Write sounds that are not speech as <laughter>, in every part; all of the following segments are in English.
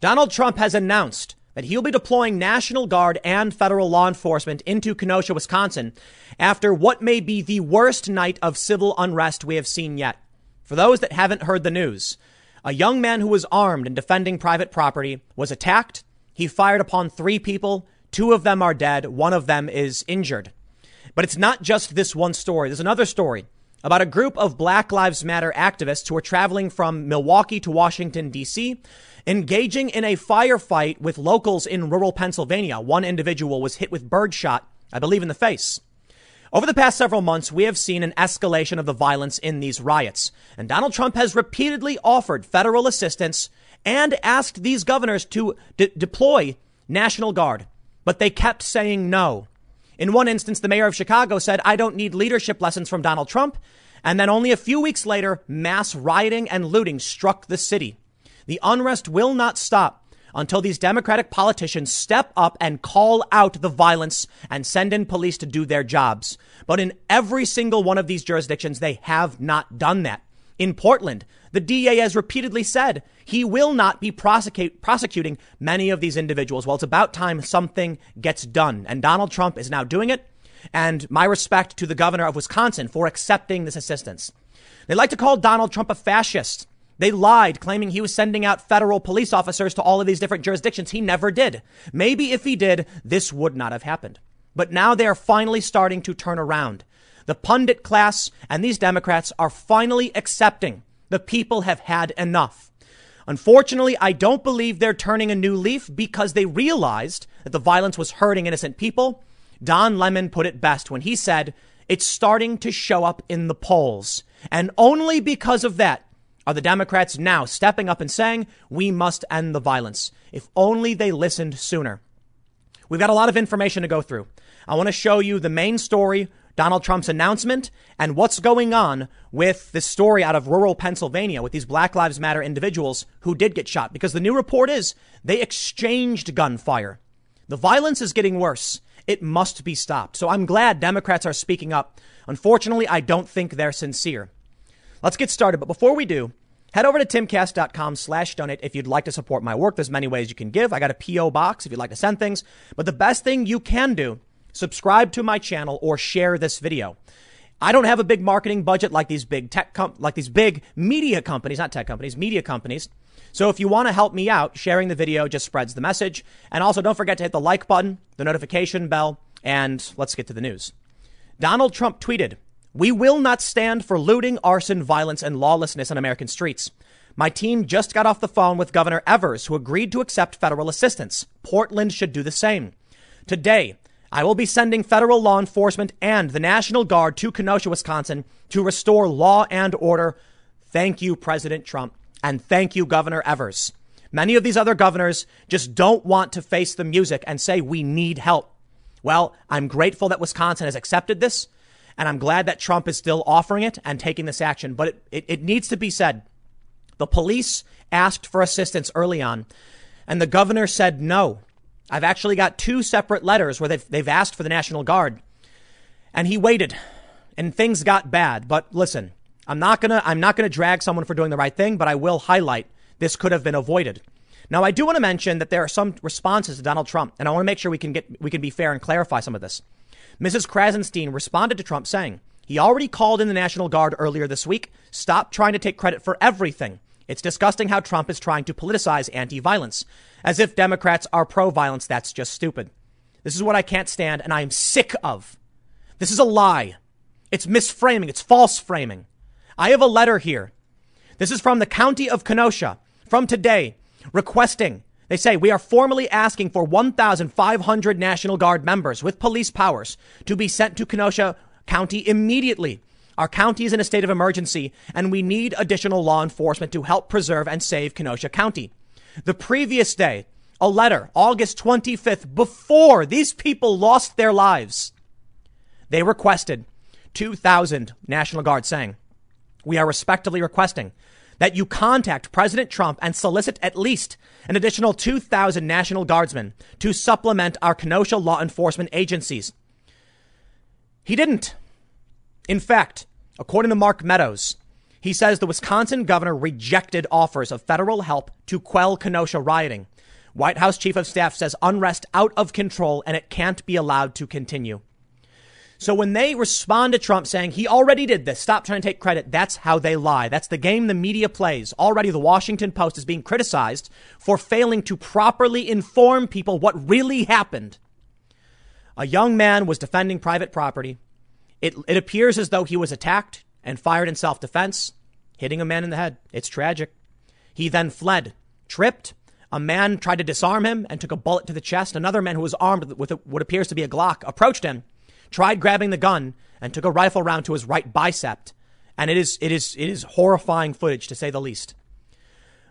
Donald Trump has announced that he'll be deploying National Guard and federal law enforcement into Kenosha, Wisconsin, after what may be the worst night of civil unrest we have seen yet. For those that haven't heard the news, a young man who was armed and defending private property was attacked. He fired upon three people. Two of them are dead. One of them is injured. But it's not just this one story. There's another story about a group of Black Lives Matter activists who are traveling from Milwaukee to Washington, D.C., engaging in a firefight with locals in rural Pennsylvania. One individual was hit with birdshot, I believe, in the face. Over the past several months, we have seen an escalation of the violence in these riots, and Donald Trump has repeatedly offered federal assistance and asked these governors to de- deploy National Guard, but they kept saying no. In one instance, the mayor of Chicago said, I don't need leadership lessons from Donald Trump. And then only a few weeks later, mass rioting and looting struck the city. The unrest will not stop until these Democratic politicians step up and call out the violence and send in police to do their jobs. But in every single one of these jurisdictions, they have not done that. In Portland, the DA has repeatedly said he will not be prosecute, prosecuting many of these individuals. Well, it's about time something gets done. And Donald Trump is now doing it. And my respect to the governor of Wisconsin for accepting this assistance. They like to call Donald Trump a fascist. They lied, claiming he was sending out federal police officers to all of these different jurisdictions. He never did. Maybe if he did, this would not have happened. But now they are finally starting to turn around. The pundit class and these Democrats are finally accepting the people have had enough. Unfortunately, I don't believe they're turning a new leaf because they realized that the violence was hurting innocent people. Don Lemon put it best when he said, it's starting to show up in the polls. And only because of that are the Democrats now stepping up and saying, we must end the violence. If only they listened sooner. We've got a lot of information to go through. I want to show you the main story, Donald Trump's announcement, and what's going on with this story out of rural Pennsylvania with these Black Lives Matter individuals who did get shot. Because the new report is they exchanged gunfire. The violence is getting worse. It must be stopped. So I'm glad Democrats are speaking up. Unfortunately, I don't think they're sincere. Let's get started. But before we do, head over to timcast.com slash donate if you'd like to support my work. There's many ways you can give. I got a P.O. box if you'd like to send things. But the best thing you can do, subscribe to my channel or share this video. I don't have a big marketing budget like these big tech com- like these big media companies, not tech companies, media companies. So if you want to help me out, sharing the video just spreads the message. And also don't forget to hit the like button, the notification bell, and let's get to the news. Donald Trump tweeted, we will not stand for looting, arson, violence, and lawlessness on American streets. My team just got off the phone with Governor Evers, who agreed to accept federal assistance. Portland should do the same. Today, I will be sending federal law enforcement and the National Guard to Kenosha, Wisconsin to restore law and order. Thank you, President Trump. And thank you, Governor Evers. Many of these other governors just don't want to face the music and say, we need help. Well, I'm grateful that Wisconsin has accepted this. And I'm glad that Trump is still offering it and taking this action. But it, it, it needs to be said. The police asked for assistance early on, and the governor said no. I've actually got two separate letters where they've, they've asked for the National Guard. And he waited, and things got bad. But listen, I'm not gonna I'm not gonna drag someone for doing the right thing, but I will highlight this could have been avoided. Now, I do want to mention that there are some responses to Donald Trump, and I want to make sure we can get we can be fair and clarify some of this. Mrs. Krassenstein responded to Trump saying, he already called in the National Guard earlier this week. Stop trying to take credit for everything. It's disgusting how Trump is trying to politicize anti violence. As if Democrats are pro violence. That's just stupid. This is what I can't stand and I am sick of. This is a lie. It's misframing. It's false framing. I have a letter here. This is from the county of Kenosha from today requesting they say we are formally asking for 1,500 National Guard members with police powers to be sent to Kenosha County immediately. Our county is in a state of emergency and we need additional law enforcement to help preserve and save Kenosha County. The previous day, a letter, August 25th, before these people lost their lives, they requested 2,000 National Guard saying, we are respectfully requesting that you contact President Trump and solicit at least an additional 2,000 National Guardsmen to supplement our Kenosha law enforcement agencies. He didn't. In fact, according to Mark Meadows, He says the Wisconsin governor rejected offers of federal help to quell Kenosha rioting. White House chief of staff says unrest out of control and it can't be allowed to continue. So when they respond to Trump saying he already did this, stop trying to take credit, that's how they lie. That's the game the media plays. Already the Washington Post is being criticized for failing to properly inform people what really happened. A young man was defending private property. It, it appears as though he was attacked and fired in self defense, hitting a man in the head. It's tragic. He then fled, tripped. A man tried to disarm him and took a bullet to the chest. Another man who was armed with what appears to be a Glock approached him tried grabbing the gun and took a rifle round to his right bicep. And it is, it is, it is horrifying footage to say the least.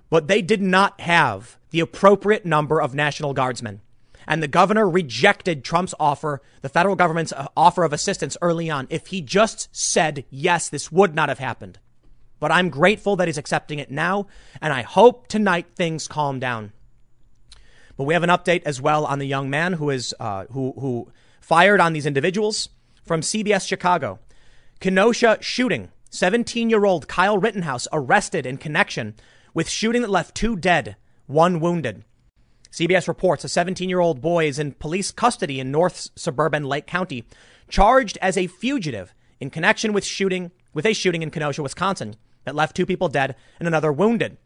But they did not have the appropriate number of National Guardsmen. And the governor rejected Trump's offer, the federal government's uh, offer of assistance early on. If he just said yes, this would not have happened. But I'm grateful that he's accepting it now. And I hope tonight things calm down. But we have an update as well on the young man who is, uh, who, who fired on these individuals from CBS Chicago. Kenosha shooting. 17 year old Kyle Rittenhouse arrested in connection with shooting that left two dead, one wounded. CBS reports a 17 year old boy is in police custody in North suburban Lake County, charged as a fugitive in connection with shooting with a shooting in Kenosha, Wisconsin, that left two people dead and another wounded.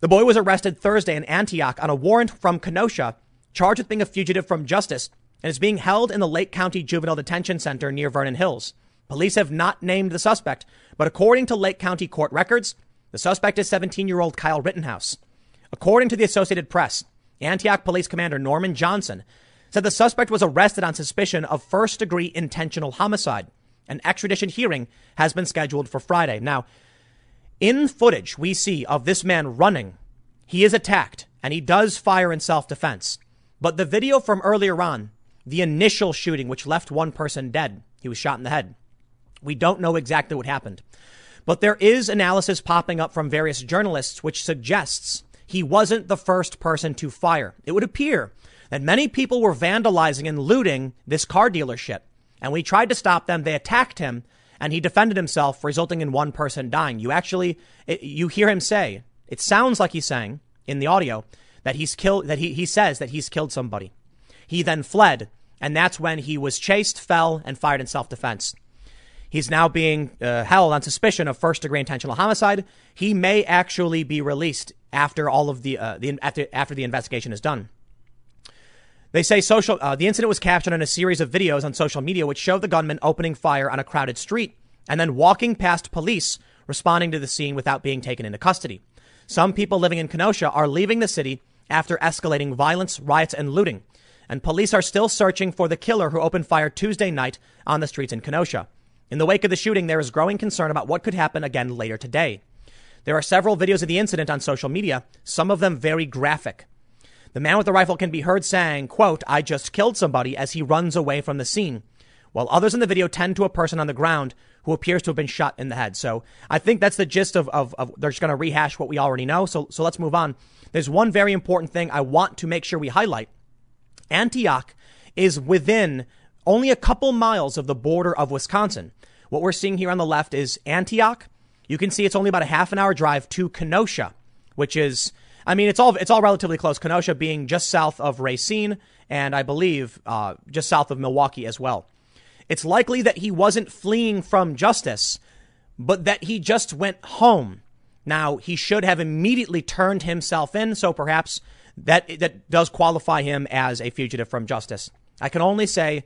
The boy was arrested Thursday in Antioch on a warrant from Kenosha, charged with being a fugitive from justice and is being held in the Lake County Juvenile Detention Center near Vernon Hills. Police have not named the suspect, but according to Lake County court records, the suspect is 17 year old Kyle Rittenhouse. According to the Associated Press, Antioch Police Commander Norman Johnson said the suspect was arrested on suspicion of first degree intentional homicide. An extradition hearing has been scheduled for Friday. Now, in footage we see of this man running, he is attacked and he does fire in self defense. But the video from earlier on the initial shooting, which left one person dead. He was shot in the head. We don't know exactly what happened. But there is analysis popping up from various journalists which suggests he wasn't the first person to fire. It would appear that many people were vandalizing and looting this car dealership. And we tried to stop them. They attacked him and he defended himself, resulting in one person dying. You actually, you hear him say, it sounds like he's saying in the audio that he's killed, that he, he says that he's killed somebody. He then fled, and that's when he was chased, fell, and fired in self defense. He's now being uh, held on suspicion of first degree intentional homicide. He may actually be released after all of the, uh, the after, after the investigation is done. They say social uh, the incident was captured in a series of videos on social media which showed the gunman opening fire on a crowded street and then walking past police responding to the scene without being taken into custody. Some people living in Kenosha are leaving the city after escalating violence, riots, and looting and police are still searching for the killer who opened fire Tuesday night on the streets in Kenosha. In the wake of the shooting, there is growing concern about what could happen again later today. There are several videos of the incident on social media, some of them very graphic. The man with the rifle can be heard saying, quote, I just killed somebody as he runs away from the scene, while others in the video tend to a person on the ground who appears to have been shot in the head. So I think that's the gist of, of, of they're just going to rehash what we already know. So, so let's move on. There's one very important thing I want to make sure we highlight. Antioch is within only a couple miles of the border of Wisconsin. What we're seeing here on the left is Antioch. You can see it's only about a half an hour drive to Kenosha, which is, I mean, it's all it's all relatively close. Kenosha being just south of Racine, and I believe uh, just south of Milwaukee as well. It's likely that he wasn't fleeing from justice, but that he just went home. Now he should have immediately turned himself in, so perhaps that that does qualify him as a fugitive from justice. I can only say,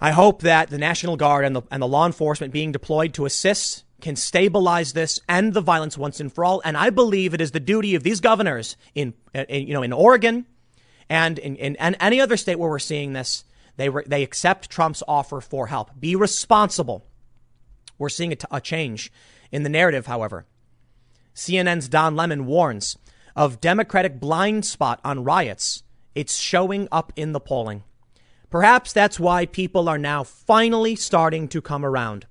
I hope that the National Guard and the and the law enforcement being deployed to assist can stabilize this, and the violence once and for all. And I believe it is the duty of these governors in, in you know in Oregon and in, in, in any other state where we're seeing this. They re, they accept Trump's offer for help. Be responsible. We're seeing a, t- a change in the narrative, however. CNN's Don Lemon warns of Democratic blind spot on riots, it's showing up in the polling. Perhaps that's why people are now finally starting to come around.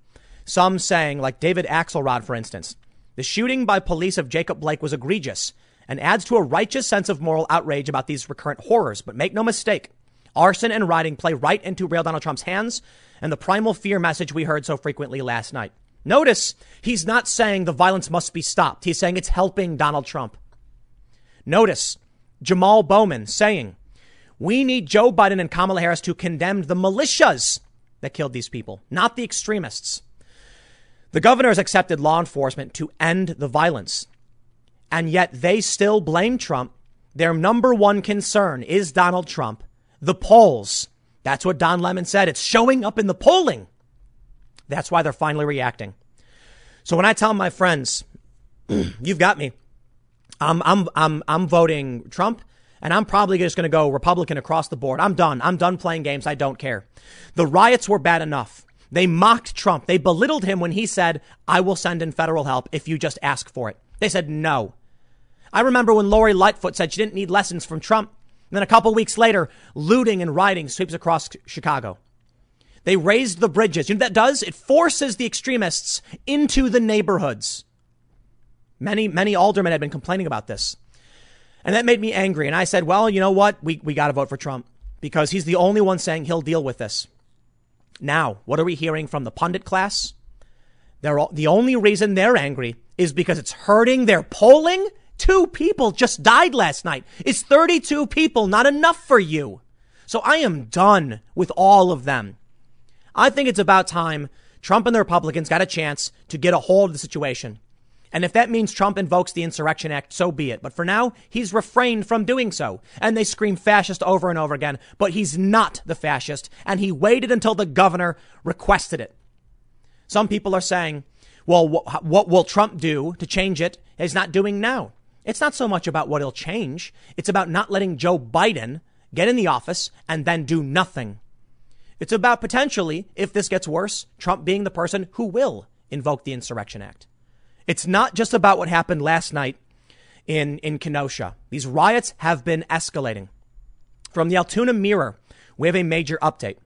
Some saying, like David Axelrod, for instance, the shooting by police of Jacob Blake was egregious and adds to a righteous sense of moral outrage about these recurrent horrors. But make no mistake, arson and rioting play right into real Donald Trump's hands and the primal fear message we heard so frequently last night. Notice he's not saying the violence must be stopped. He's saying it's helping Donald Trump. Notice Jamal Bowman saying, we need Joe Biden and Kamala Harris to condemn the militias that killed these people, not the extremists. The governor has accepted law enforcement to end the violence. And yet they still blame Trump. Their number one concern is Donald Trump. The polls. That's what Don Lemon said. It's showing up in the polling. That's why they're finally reacting. So when I tell my friends, <clears throat> you've got me, I'm, I'm, I'm, I'm voting Trump and I'm probably just going to go Republican across the board. I'm done. I'm done playing games. I don't care. The riots were bad enough. They mocked Trump. They belittled him when he said, I will send in federal help if you just ask for it. They said no. I remember when Lori Lightfoot said she didn't need lessons from Trump. And then a couple weeks later, looting and rioting sweeps across Chicago. They raised the bridges. You know what that does? It forces the extremists into the neighborhoods. Many, many aldermen had been complaining about this. And that made me angry. And I said, well, you know what? We, we got to vote for Trump because he's the only one saying he'll deal with this. Now, what are we hearing from the pundit class? They're all, the only reason they're angry is because it's hurting their polling. Two people just died last night. Is 32 people not enough for you? So I am done with all of them. I think it's about time Trump and the Republicans got a chance to get a hold of the situation. And if that means Trump invokes the Insurrection Act, so be it. But for now, he's refrained from doing so. And they scream fascist over and over again. But he's not the fascist. And he waited until the governor requested it. Some people are saying, well, wh- what will Trump do to change it? He's not doing now. It's not so much about what he'll change. It's about not letting Joe Biden get in the office and then do nothing. It's about potentially, if this gets worse, Trump being the person who will invoke the Insurrection Act. It's not just about what happened last night in, in Kenosha. These riots have been escalating. From the Altoona Mirror, we have a major update.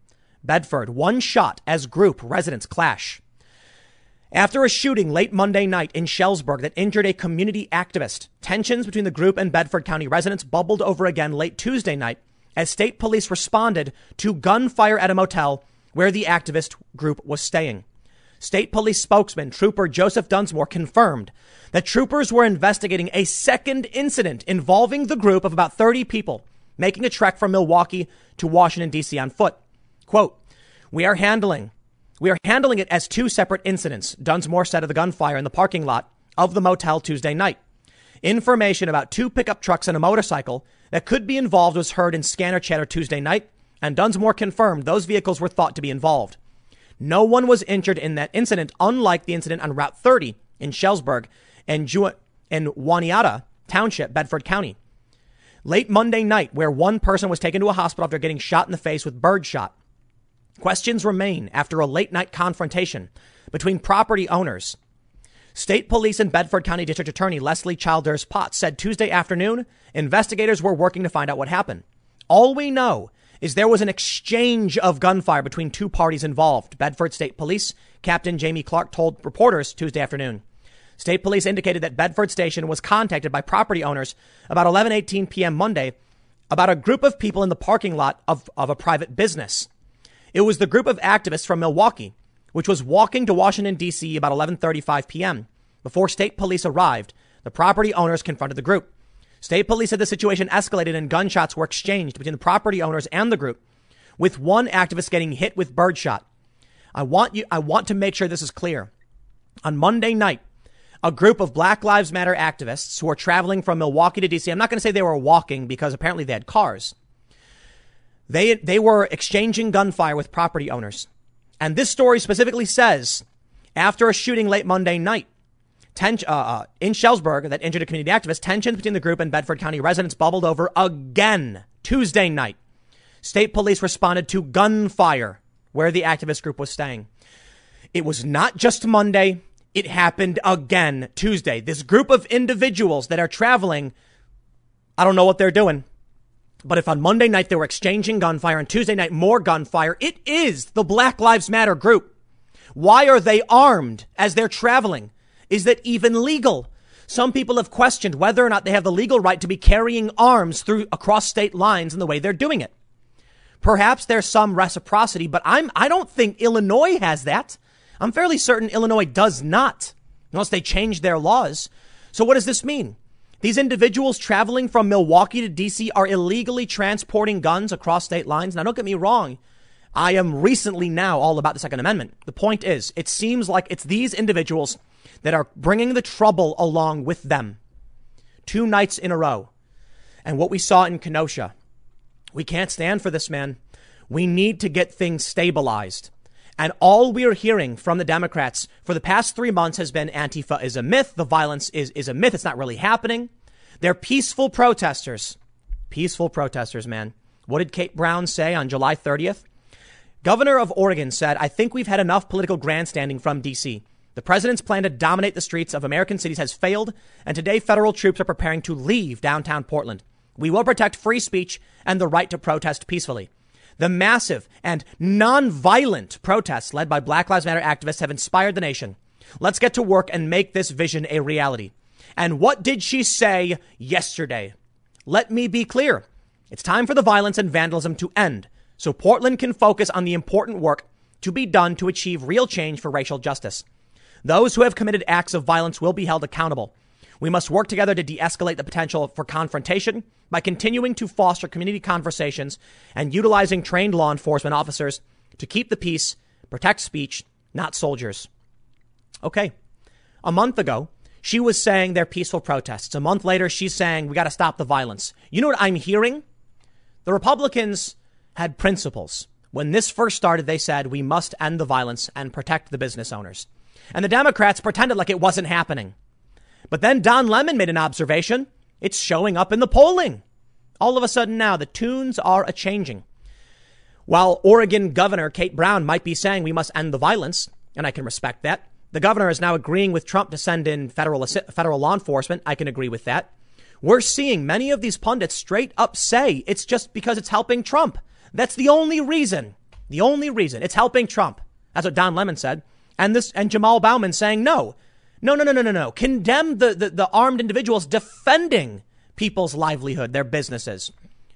Bedford, one shot as group residents clash. After a shooting late Monday night in Schellsburg that injured a community activist, tensions between the group and Bedford County residents bubbled over again late Tuesday night as state police responded to gunfire at a motel where the activist group was staying. State police spokesman Trooper Joseph Dunsmore confirmed that troopers were investigating a second incident involving the group of about 30 people making a trek from Milwaukee to Washington, D.C. on foot. Quote, we are handling, we are handling it as two separate incidents, Dunsmore said of the gunfire in the parking lot of the motel Tuesday night. Information about two pickup trucks and a motorcycle that could be involved was heard in scanner chatter Tuesday night, and Dunsmore confirmed those vehicles were thought to be involved. No one was injured in that incident, unlike the incident on Route 30 in Schellsburg and Ju- Waniata Township, Bedford County. Late Monday night, where one person was taken to a hospital after getting shot in the face with birdshot. Questions remain after a late night confrontation between property owners. State police and Bedford County District Attorney Leslie Childers Potts said Tuesday afternoon investigators were working to find out what happened. All we know is there was an exchange of gunfire between two parties involved. Bedford State Police Captain Jamie Clark told reporters Tuesday afternoon. State police indicated that Bedford Station was contacted by property owners about 11:18 p.m. Monday about a group of people in the parking lot of, of a private business. It was the group of activists from Milwaukee, which was walking to Washington D.C. about 11:35 p.m. Before state police arrived, the property owners confronted the group. State police said the situation escalated and gunshots were exchanged between the property owners and the group, with one activist getting hit with birdshot. I want you, I want to make sure this is clear. On Monday night, a group of Black Lives Matter activists who were traveling from Milwaukee to DC, I'm not going to say they were walking because apparently they had cars. They, they were exchanging gunfire with property owners. And this story specifically says after a shooting late Monday night, Ten, uh, uh, in Schellsburg that injured a community activist. Tensions between the group and Bedford County residents bubbled over again Tuesday night. State police responded to gunfire where the activist group was staying. It was not just Monday. It happened again Tuesday. This group of individuals that are traveling, I don't know what they're doing. But if on Monday night they were exchanging gunfire and Tuesday night more gunfire, it is the Black Lives Matter group. Why are they armed as they're traveling? Is that even legal? Some people have questioned whether or not they have the legal right to be carrying arms through across state lines in the way they're doing it. Perhaps there's some reciprocity, but I'm, I don't think Illinois has that. I'm fairly certain Illinois does not, unless they change their laws. So what does this mean? These individuals traveling from Milwaukee to DC are illegally transporting guns across state lines. Now, don't get me wrong. I am recently now all about the Second Amendment. The point is, it seems like it's these individuals that are bringing the trouble along with them. Two nights in a row. And what we saw in Kenosha, we can't stand for this, man. We need to get things stabilized. And all we are hearing from the Democrats for the past three months has been Antifa is a myth. The violence is, is a myth. It's not really happening. They're peaceful protesters. Peaceful protesters, man. What did Kate Brown say on July 30th? Governor of Oregon said, I think we've had enough political grandstanding from DC. The president's plan to dominate the streets of American cities has failed, and today federal troops are preparing to leave downtown Portland. We will protect free speech and the right to protest peacefully. The massive and non-violent protests led by Black Lives Matter activists have inspired the nation. Let's get to work and make this vision a reality. And what did she say yesterday? Let me be clear. It's time for the violence and vandalism to end so Portland can focus on the important work to be done to achieve real change for racial justice. Those who have committed acts of violence will be held accountable. We must work together to de escalate the potential for confrontation by continuing to foster community conversations and utilizing trained law enforcement officers to keep the peace, protect speech, not soldiers. Okay. A month ago, she was saying they're peaceful protests. A month later, she's saying we got to stop the violence. You know what I'm hearing? The Republicans had principles. When this first started, they said we must end the violence and protect the business owners. And the Democrats pretended like it wasn't happening. But then Don Lemon made an observation. It's showing up in the polling. All of a sudden now the tunes are a changing. While Oregon Governor Kate Brown might be saying we must end the violence, and I can respect that, the governor is now agreeing with Trump to send in federal, federal law enforcement. I can agree with that. We're seeing many of these pundits straight up say it's just because it's helping Trump. That's the only reason. The only reason. It's helping Trump. That's what Don Lemon said. And this and Jamal Bowman saying no. No, no, no, no, no, no. Condemn the, the, the armed individuals defending people's livelihood, their businesses.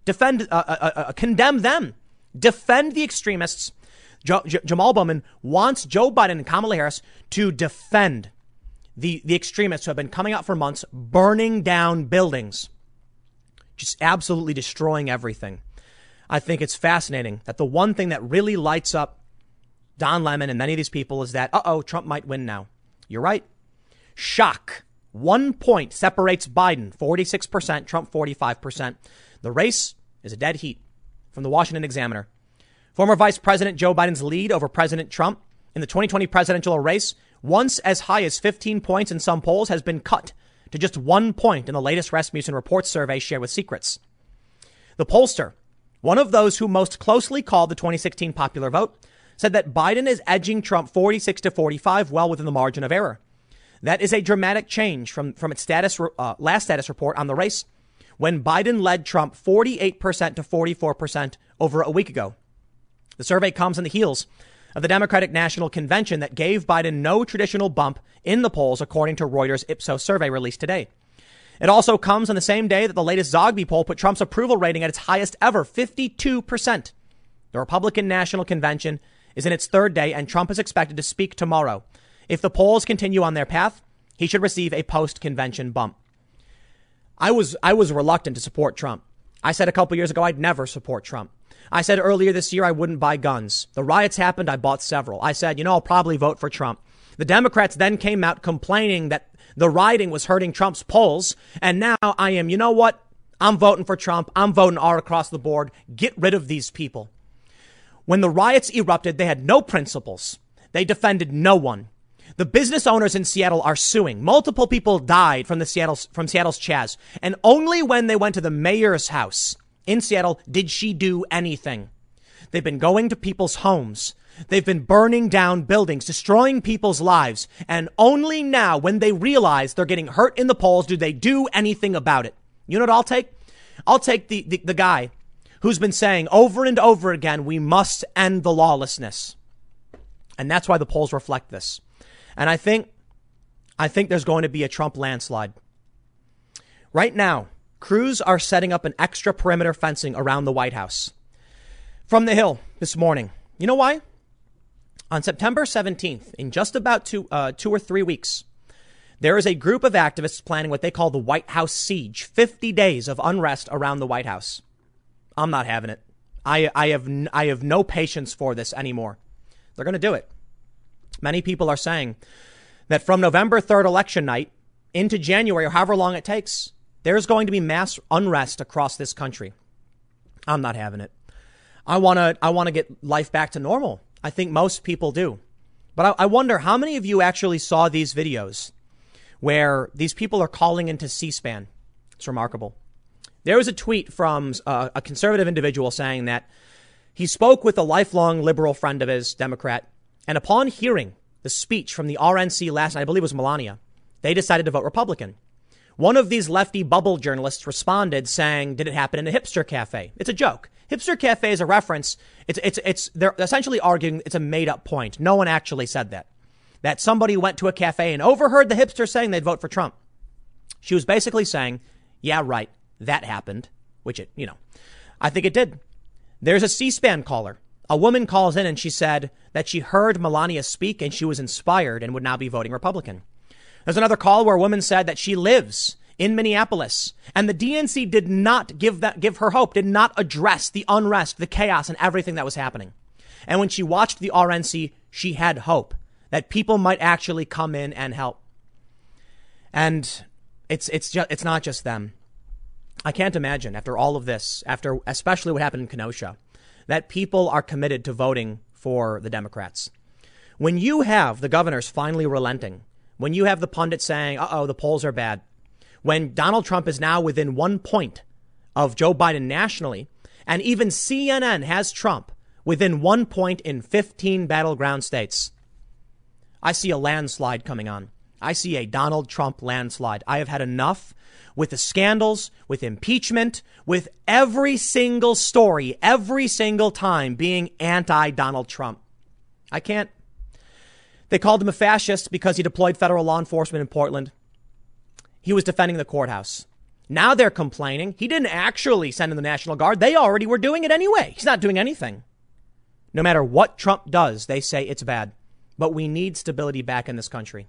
Defend, uh, uh, uh, uh condemn them. Defend the extremists. Jo- J- Jamal Bowman wants Joe Biden and Kamala Harris to defend the, the extremists who have been coming out for months, burning down buildings, just absolutely destroying everything. I think it's fascinating that the one thing that really lights up Don Lemon and many of these people is that, uh oh, Trump might win now. You're right. Shock. One point separates Biden, 46%, Trump 45%. The race is a dead heat from the Washington Examiner. Former Vice President Joe Biden's lead over President Trump in the 2020 presidential race, once as high as 15 points in some polls, has been cut to just one point in the latest Rasmussen Reports survey shared with Secrets. The pollster, one of those who most closely called the 2016 popular vote, said that Biden is edging Trump 46 to 45, well within the margin of error. That is a dramatic change from, from its status, uh, last status report on the race, when Biden led Trump 48% to 44% over a week ago. The survey comes on the heels of the Democratic National Convention that gave Biden no traditional bump in the polls, according to Reuters Ipsos survey released today. It also comes on the same day that the latest Zogby poll put Trump's approval rating at its highest ever, 52%. The Republican National Convention is in its third day, and Trump is expected to speak tomorrow. If the polls continue on their path, he should receive a post convention bump. I was, I was reluctant to support Trump. I said a couple years ago I'd never support Trump. I said earlier this year I wouldn't buy guns. The riots happened, I bought several. I said, you know, I'll probably vote for Trump. The Democrats then came out complaining that the rioting was hurting Trump's polls. And now I am, you know what? I'm voting for Trump. I'm voting R across the board. Get rid of these people. When the riots erupted, they had no principles. They defended no one. The business owners in Seattle are suing. Multiple people died from the Seattle's, from Seattle's CHAZ. And only when they went to the mayor's house in Seattle did she do anything. They've been going to people's homes. They've been burning down buildings, destroying people's lives. And only now, when they realize they're getting hurt in the polls, do they do anything about it. You know what I'll take? I'll take the, the, the guy who's been saying over and over again, we must end the lawlessness. And that's why the polls reflect this. And I think, I think there's going to be a Trump landslide. Right now, crews are setting up an extra perimeter fencing around the White House. From the Hill this morning. You know why? On September 17th, in just about two, uh, two or three weeks, there is a group of activists planning what they call the White House siege 50 days of unrest around the White House. I'm not having it. I, I, have, I have no patience for this anymore. They're going to do it. Many people are saying that from November 3rd election night into January, or however long it takes, there's going to be mass unrest across this country. I'm not having it. I want to I want to get life back to normal. I think most people do. But I, I wonder how many of you actually saw these videos where these people are calling into C-SPAN. It's remarkable. There was a tweet from uh, a conservative individual saying that he spoke with a lifelong liberal friend of his, Democrat, and upon hearing the speech from the RNC last night, I believe it was Melania, they decided to vote Republican. One of these lefty bubble journalists responded saying, Did it happen in a hipster cafe? It's a joke. Hipster cafe is a reference. It's, it's, it's, they're essentially arguing it's a made up point. No one actually said that. That somebody went to a cafe and overheard the hipster saying they'd vote for Trump. She was basically saying, Yeah, right. That happened, which it, you know, I think it did. There's a C SPAN caller. A woman calls in and she said that she heard Melania speak and she was inspired and would now be voting Republican. There's another call where a woman said that she lives in Minneapolis and the DNC did not give that, give her hope, did not address the unrest, the chaos and everything that was happening. And when she watched the RNC, she had hope that people might actually come in and help. And it's, it's just, it's not just them. I can't imagine after all of this, after especially what happened in Kenosha, that people are committed to voting for the Democrats. When you have the governors finally relenting when you have the pundits saying, uh oh, the polls are bad, when Donald Trump is now within one point of Joe Biden nationally, and even CNN has Trump within one point in 15 battleground states, I see a landslide coming on. I see a Donald Trump landslide. I have had enough with the scandals, with impeachment, with every single story, every single time being anti Donald Trump. I can't they called him a fascist because he deployed federal law enforcement in Portland. He was defending the courthouse. Now they're complaining he didn't actually send in the National Guard. They already were doing it anyway. He's not doing anything. No matter what Trump does, they say it's bad. But we need stability back in this country.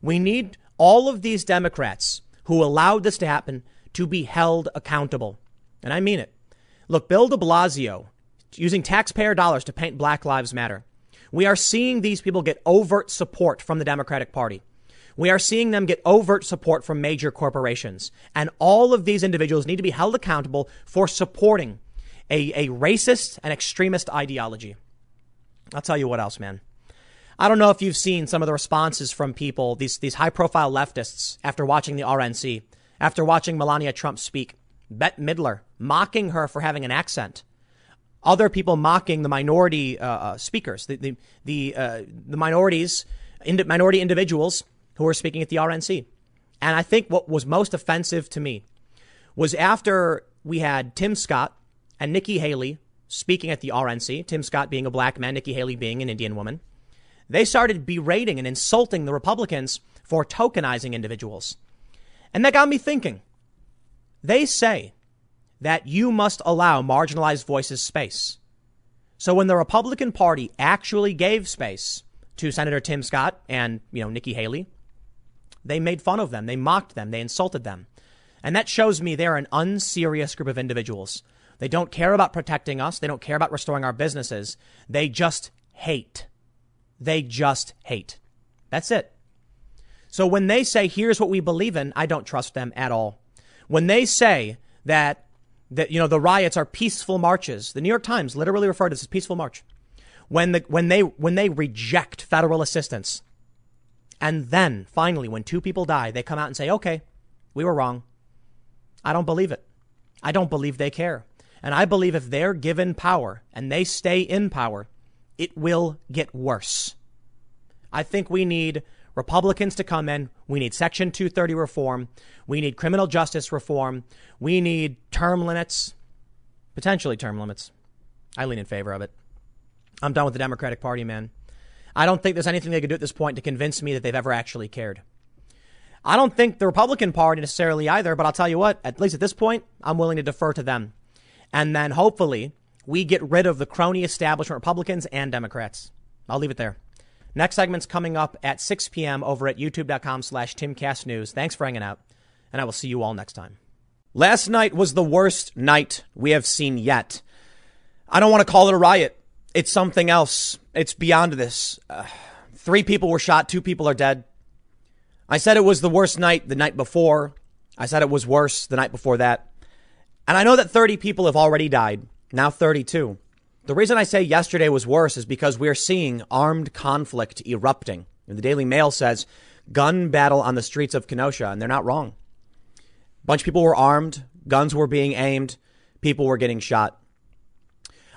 We need all of these Democrats who allowed this to happen to be held accountable. And I mean it. Look, Bill de Blasio, using taxpayer dollars to paint Black Lives Matter. We are seeing these people get overt support from the Democratic Party. We are seeing them get overt support from major corporations. And all of these individuals need to be held accountable for supporting a, a racist and extremist ideology. I'll tell you what else, man. I don't know if you've seen some of the responses from people, these, these high profile leftists, after watching the RNC, after watching Melania Trump speak. Bette Midler mocking her for having an accent other people mocking the minority uh, uh, speakers, the the the, uh, the minorities, ind- minority individuals who were speaking at the RNC. And I think what was most offensive to me was after we had Tim Scott and Nikki Haley speaking at the RNC, Tim Scott being a black man, Nikki Haley being an Indian woman, they started berating and insulting the Republicans for tokenizing individuals. And that got me thinking. They say that you must allow marginalized voices space. So when the Republican Party actually gave space to Senator Tim Scott and, you know, Nikki Haley, they made fun of them, they mocked them, they insulted them. And that shows me they're an unserious group of individuals. They don't care about protecting us, they don't care about restoring our businesses. They just hate. They just hate. That's it. So when they say, here's what we believe in, I don't trust them at all. When they say that that you know the riots are peaceful marches. The New York Times literally referred to this as peaceful march. When the when they when they reject federal assistance, and then finally when two people die, they come out and say, "Okay, we were wrong." I don't believe it. I don't believe they care. And I believe if they're given power and they stay in power, it will get worse. I think we need Republicans to come in. We need Section 230 reform. We need criminal justice reform. We need term limits, potentially term limits. I lean in favor of it. I'm done with the Democratic Party, man. I don't think there's anything they could do at this point to convince me that they've ever actually cared. I don't think the Republican Party necessarily either, but I'll tell you what, at least at this point, I'm willing to defer to them. And then hopefully we get rid of the crony establishment Republicans and Democrats. I'll leave it there. Next segment's coming up at 6 p.m. over at youtube.com slash timcastnews. Thanks for hanging out, and I will see you all next time. Last night was the worst night we have seen yet. I don't want to call it a riot. It's something else. It's beyond this. Uh, three people were shot, two people are dead. I said it was the worst night the night before. I said it was worse the night before that. And I know that 30 people have already died, now 32. The reason I say yesterday was worse is because we're seeing armed conflict erupting. And the Daily Mail says gun battle on the streets of Kenosha, and they're not wrong. A bunch of people were armed, guns were being aimed, people were getting shot.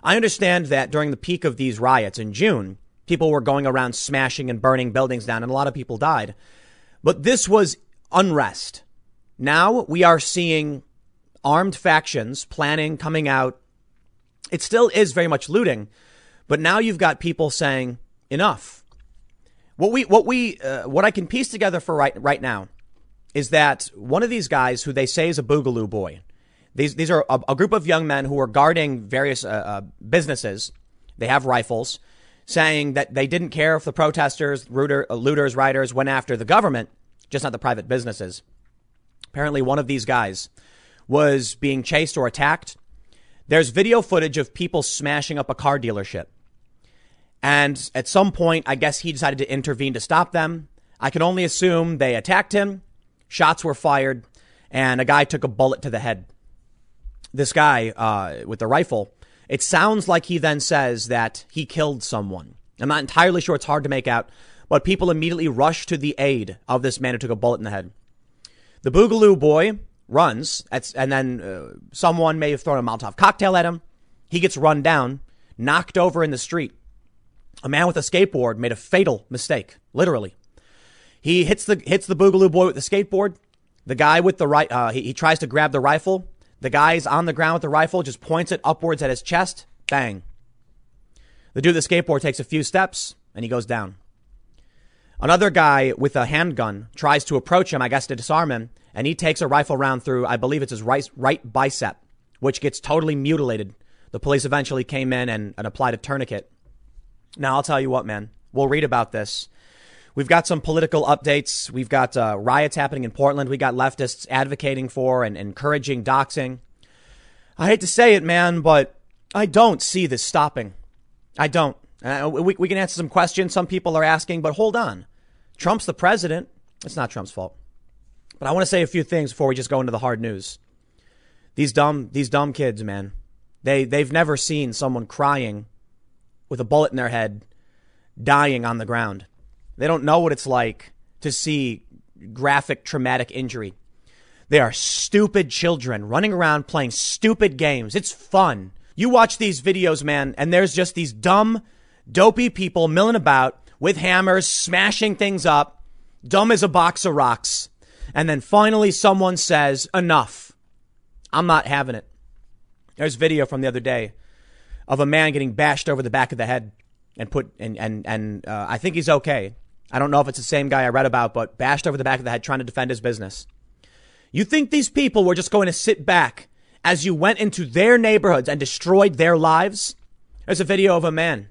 I understand that during the peak of these riots in June, people were going around smashing and burning buildings down, and a lot of people died. But this was unrest. Now we are seeing armed factions planning, coming out, it still is very much looting, but now you've got people saying enough. What we what we uh, what I can piece together for right right now is that one of these guys who they say is a boogaloo boy. These these are a, a group of young men who are guarding various uh, uh, businesses. They have rifles, saying that they didn't care if the protesters, uh, looters, rioters went after the government, just not the private businesses. Apparently, one of these guys was being chased or attacked there's video footage of people smashing up a car dealership. And at some point, I guess he decided to intervene to stop them. I can only assume they attacked him, shots were fired, and a guy took a bullet to the head. This guy uh, with the rifle, it sounds like he then says that he killed someone. I'm not entirely sure, it's hard to make out, but people immediately rush to the aid of this man who took a bullet in the head. The Boogaloo boy runs, and then uh, someone may have thrown a Molotov cocktail at him. He gets run down, knocked over in the street. A man with a skateboard made a fatal mistake, literally. He hits the hits the boogaloo boy with the skateboard. The guy with the right, uh, he, he tries to grab the rifle. The guy's on the ground with the rifle, just points it upwards at his chest. Bang. The dude with the skateboard takes a few steps and he goes down. Another guy with a handgun tries to approach him, I guess to disarm him and he takes a rifle round through, I believe it's his right, right bicep, which gets totally mutilated. The police eventually came in and, and applied a tourniquet. Now, I'll tell you what, man, we'll read about this. We've got some political updates. We've got uh, riots happening in Portland. We got leftists advocating for and encouraging doxing. I hate to say it, man, but I don't see this stopping. I don't. Uh, we, we can answer some questions some people are asking, but hold on. Trump's the president. It's not Trump's fault. But I want to say a few things before we just go into the hard news. These dumb, these dumb kids, man. They, they've never seen someone crying with a bullet in their head, dying on the ground. They don't know what it's like to see graphic traumatic injury. They are stupid children running around playing stupid games. It's fun. You watch these videos, man, and there's just these dumb, dopey people milling about with hammers, smashing things up, dumb as a box of rocks. And then finally someone says, enough. I'm not having it. There's video from the other day of a man getting bashed over the back of the head and put, and, and, and, uh, I think he's okay. I don't know if it's the same guy I read about, but bashed over the back of the head trying to defend his business. You think these people were just going to sit back as you went into their neighborhoods and destroyed their lives? There's a video of a man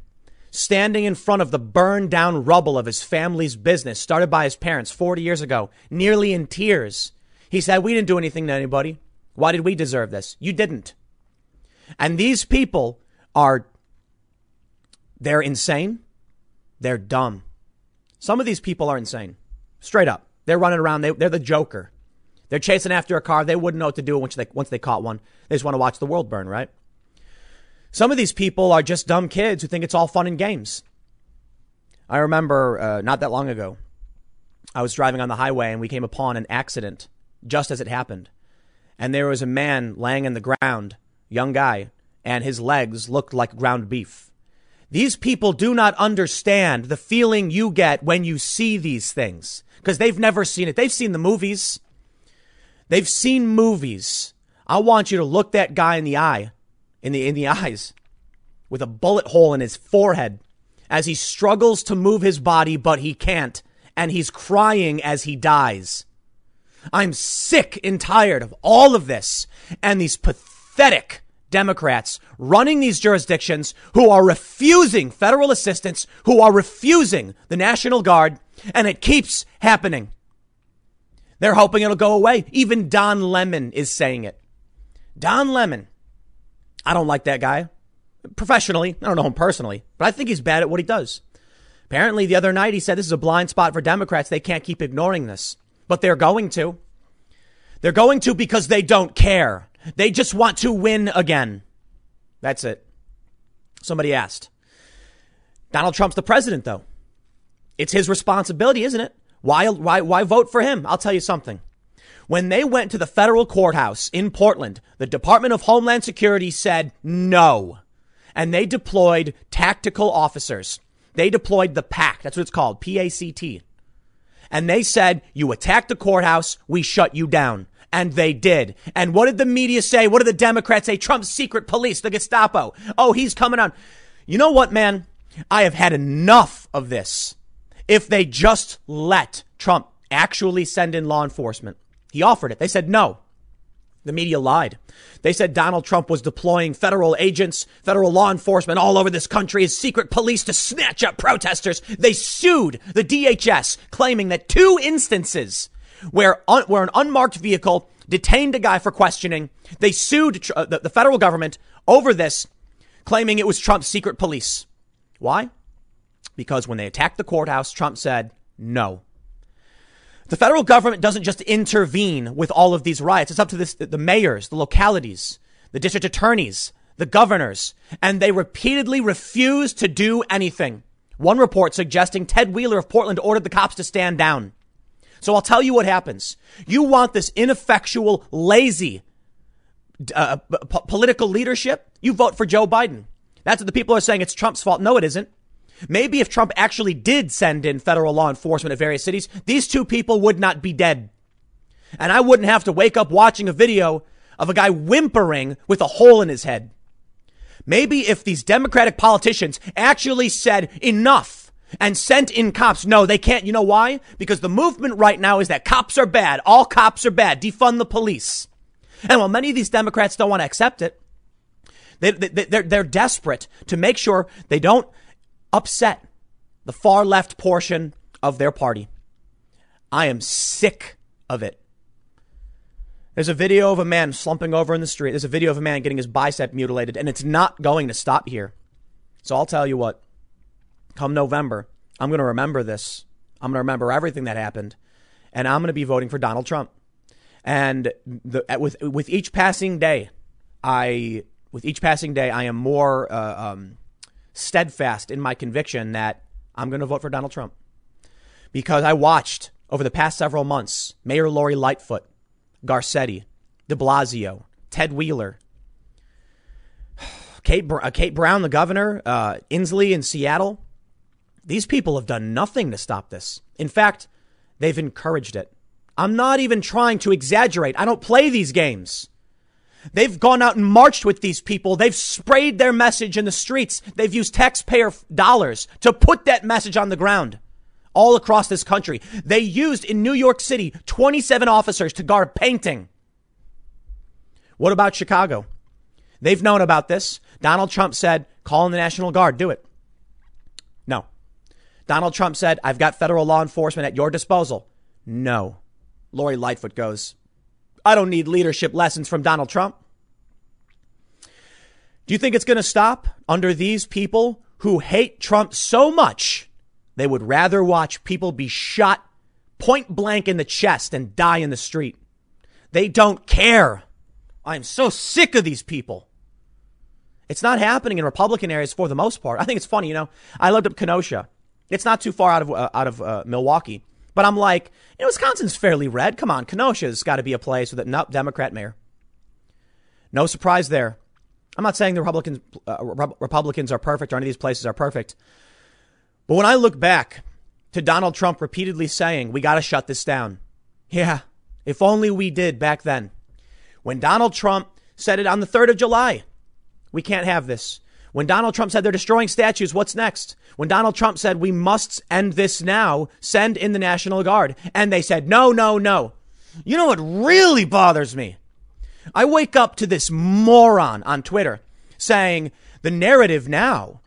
standing in front of the burned down rubble of his family's business started by his parents 40 years ago, nearly in tears. He said, We didn't do anything to anybody. Why did we deserve this? You didn't. And these people are, they're insane. They're dumb. Some of these people are insane. Straight up. They're running around. They, they're the Joker. They're chasing after a car. They wouldn't know what to do once they, once they caught one. They just want to watch the world burn, right? Some of these people are just dumb kids who think it's all fun and games. I remember uh, not that long ago, I was driving on the highway and we came upon an accident just as it happened. And there was a man laying in the ground, young guy, and his legs looked like ground beef. These people do not understand the feeling you get when you see these things because they've never seen it. They've seen the movies. They've seen movies. I want you to look that guy in the eye in the in the eyes with a bullet hole in his forehead as he struggles to move his body but he can't and he's crying as he dies. I'm sick and tired of all of this and these pathetic Democrats running these jurisdictions who are refusing federal assistance, who are refusing the National Guard, and it keeps happening. They're hoping it'll go away. Even Don Lemon is saying it. Don Lemon. I don't like that guy. Professionally, I don't know him personally, but I think he's bad at what he does. Apparently, the other night he said this is a blind spot for Democrats. They can't keep ignoring this, but they're going to. They're going to because they don't care. They just want to win again. That's it. Somebody asked. Donald Trump's the president, though. It's his responsibility, isn't it? Why, why, why vote for him? I'll tell you something. When they went to the federal courthouse in Portland, the Department of Homeland Security said no. And they deployed tactical officers. They deployed the PAC. That's what it's called. P-A-C-T. And they said, you attack the courthouse, we shut you down. And they did. And what did the media say? What did the Democrats say? Trump's secret police, the Gestapo. Oh, he's coming on. You know what, man? I have had enough of this. If they just let Trump actually send in law enforcement, he offered it. They said no. The media lied. They said Donald Trump was deploying federal agents, federal law enforcement all over this country as secret police to snatch up protesters. They sued the DHS, claiming that two instances where, un- where an unmarked vehicle detained a guy for questioning. They sued tr- uh, the, the federal government over this, claiming it was Trump's secret police. Why? Because when they attacked the courthouse, Trump said no. The federal government doesn't just intervene with all of these riots. It's up to this, the mayors, the localities, the district attorneys, the governors, and they repeatedly refuse to do anything. One report suggesting Ted Wheeler of Portland ordered the cops to stand down. So I'll tell you what happens. You want this ineffectual, lazy uh, p- political leadership? You vote for Joe Biden. That's what the people are saying. It's Trump's fault. No, it isn't. Maybe if Trump actually did send in federal law enforcement at various cities, these two people would not be dead. And I wouldn't have to wake up watching a video of a guy whimpering with a hole in his head. Maybe if these Democratic politicians actually said enough and sent in cops. No, they can't. You know why? Because the movement right now is that cops are bad. All cops are bad. Defund the police. And while many of these Democrats don't want to accept it, they, they, they're, they're desperate to make sure they don't upset the far left portion of their party. I am sick of it. There's a video of a man slumping over in the street. There's a video of a man getting his bicep mutilated, and it's not going to stop here. So I'll tell you what come November, I'm going to remember this. I'm going to remember everything that happened, and I'm going to be voting for Donald Trump. And the, with with each passing day, I with each passing day, I am more uh, um, steadfast in my conviction that I'm going to vote for Donald Trump because I watched over the past several months Mayor Lori Lightfoot, Garcetti, De Blasio, Ted Wheeler, <sighs> Kate, uh, Kate Brown, the governor, uh, Inslee in Seattle. These people have done nothing to stop this. In fact, they've encouraged it. I'm not even trying to exaggerate. I don't play these games. They've gone out and marched with these people. They've sprayed their message in the streets. They've used taxpayer dollars to put that message on the ground all across this country. They used in New York City 27 officers to guard painting. What about Chicago? They've known about this. Donald Trump said, call in the National Guard, do it. No. Donald Trump said, I've got federal law enforcement at your disposal. No. Lori Lightfoot goes, I don't need leadership lessons from Donald Trump. Do you think it's going to stop under these people who hate Trump so much they would rather watch people be shot point blank in the chest and die in the street? They don't care. I'm so sick of these people. It's not happening in Republican areas for the most part. I think it's funny, you know. I lived up Kenosha. It's not too far out of uh, out of uh, Milwaukee, but I'm like, you know, Wisconsin's fairly red. Come on, Kenosha's got to be a place with a no, Democrat mayor. No surprise there. I'm not saying the Republicans uh, Republicans are perfect or any of these places are perfect, but when I look back to Donald Trump repeatedly saying we got to shut this down, yeah, if only we did back then. When Donald Trump said it on the 3rd of July, we can't have this. When Donald Trump said they're destroying statues, what's next? When Donald Trump said we must end this now, send in the National Guard. And they said, no, no, no. You know what really bothers me? I wake up to this moron on Twitter saying the narrative now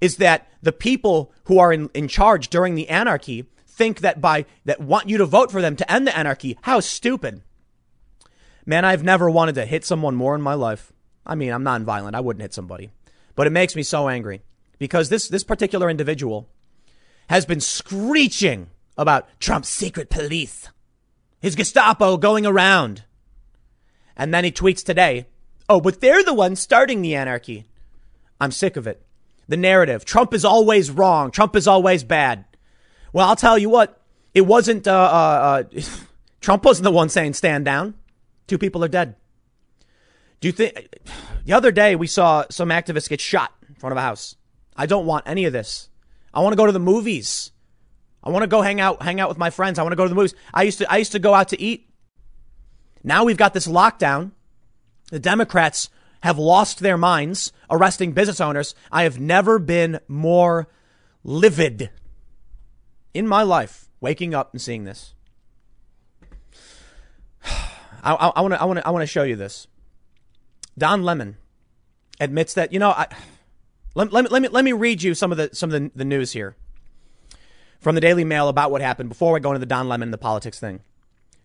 is that the people who are in, in charge during the anarchy think that by that want you to vote for them to end the anarchy. How stupid. Man, I've never wanted to hit someone more in my life. I mean, I'm non-violent. I wouldn't hit somebody. But it makes me so angry because this this particular individual has been screeching about Trump's secret police, his Gestapo going around. And then he tweets today, oh, but they're the ones starting the anarchy. I'm sick of it. The narrative Trump is always wrong, Trump is always bad. Well, I'll tell you what, it wasn't, uh, uh, uh, <laughs> Trump wasn't the one saying stand down. Two people are dead. Do you think, the other day we saw some activists get shot in front of a house. I don't want any of this. I want to go to the movies. I want to go hang out, hang out with my friends. I want to go to the movies. I used to, I used to go out to eat. Now we've got this lockdown. The Democrats have lost their minds arresting business owners. I have never been more livid in my life waking up and seeing this. <sighs> I want to, I want to, I want to show you this. Don Lemon admits that, you know, I, let, let, me, let me, let me read you some of the, some of the, the news here from the Daily Mail about what happened before we go into the Don Lemon and the politics thing.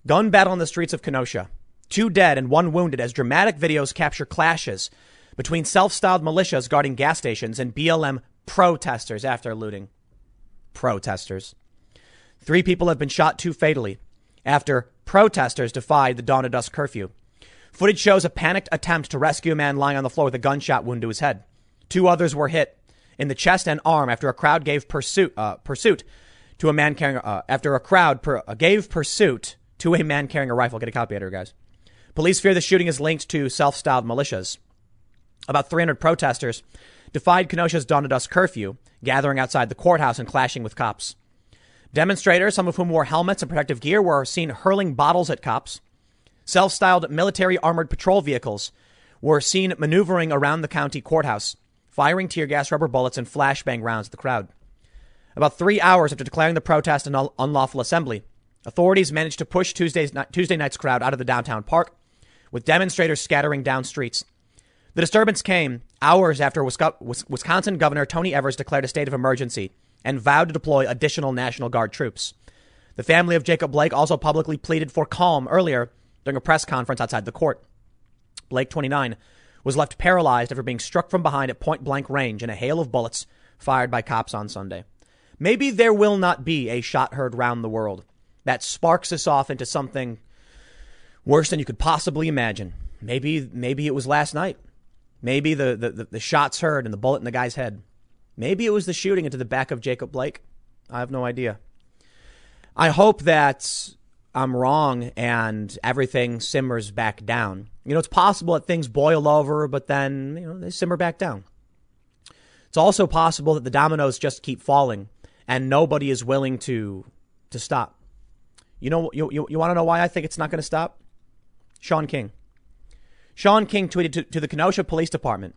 Gun battle on the streets of Kenosha. Two dead and one wounded as dramatic videos capture clashes between self-styled militias guarding gas stations and BLM protesters after looting. Protesters. Three people have been shot too fatally after protesters defied the dawn of dusk curfew. Footage shows a panicked attempt to rescue a man lying on the floor with a gunshot wound to his head. Two others were hit in the chest and arm after a crowd gave pursuit uh, pursuit to a man carrying uh, after a crowd per, uh, gave pursuit to a man carrying a rifle. Get a copy editor, guys. Police fear the shooting is linked to self-styled militias. About 300 protesters defied Kenosha's dawn to dusk curfew, gathering outside the courthouse and clashing with cops. Demonstrators, some of whom wore helmets and protective gear, were seen hurling bottles at cops. Self-styled military armored patrol vehicles were seen maneuvering around the county courthouse, firing tear gas, rubber bullets, and flashbang rounds at the crowd. About three hours after declaring the protest an unlawful assembly, authorities managed to push Tuesday's, Tuesday night's crowd out of the downtown park, with demonstrators scattering down streets. The disturbance came hours after Wisconsin Governor Tony Evers declared a state of emergency and vowed to deploy additional National Guard troops. The family of Jacob Blake also publicly pleaded for calm earlier during a press conference outside the court. Blake, 29, was left paralyzed after being struck from behind at point blank range in a hail of bullets fired by cops on Sunday. Maybe there will not be a shot heard round the world that sparks us off into something worse than you could possibly imagine. Maybe, maybe it was last night. Maybe the, the, the, shots heard and the bullet in the guy's head. Maybe it was the shooting into the back of Jacob Blake. I have no idea. I hope that I'm wrong and everything simmers back down. You know, it's possible that things boil over, but then, you know, they simmer back down. It's also possible that the dominoes just keep falling and nobody is willing to to stop. You know, you, you, you want to know why I think it's not going to stop? Shaun King. Shaun King tweeted to, to the Kenosha Police Department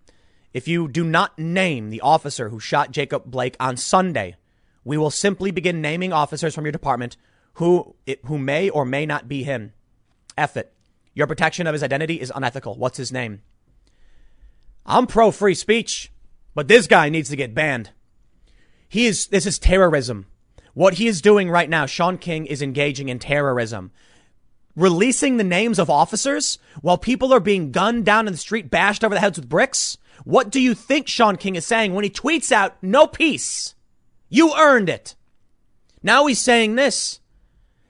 if you do not name the officer who shot Jacob Blake on Sunday, we will simply begin naming officers from your department who, who may or may not be him. F it. Your protection of his identity is unethical. What's his name? I'm pro free speech, but this guy needs to get banned. He is, this is terrorism. What he is doing right now, Shaun King is engaging in terrorism. Releasing the names of officers while people are being gunned down in the street, bashed over the heads with bricks. What do you think Shaun King is saying when he tweets out, no peace? You earned it. Now he's saying this.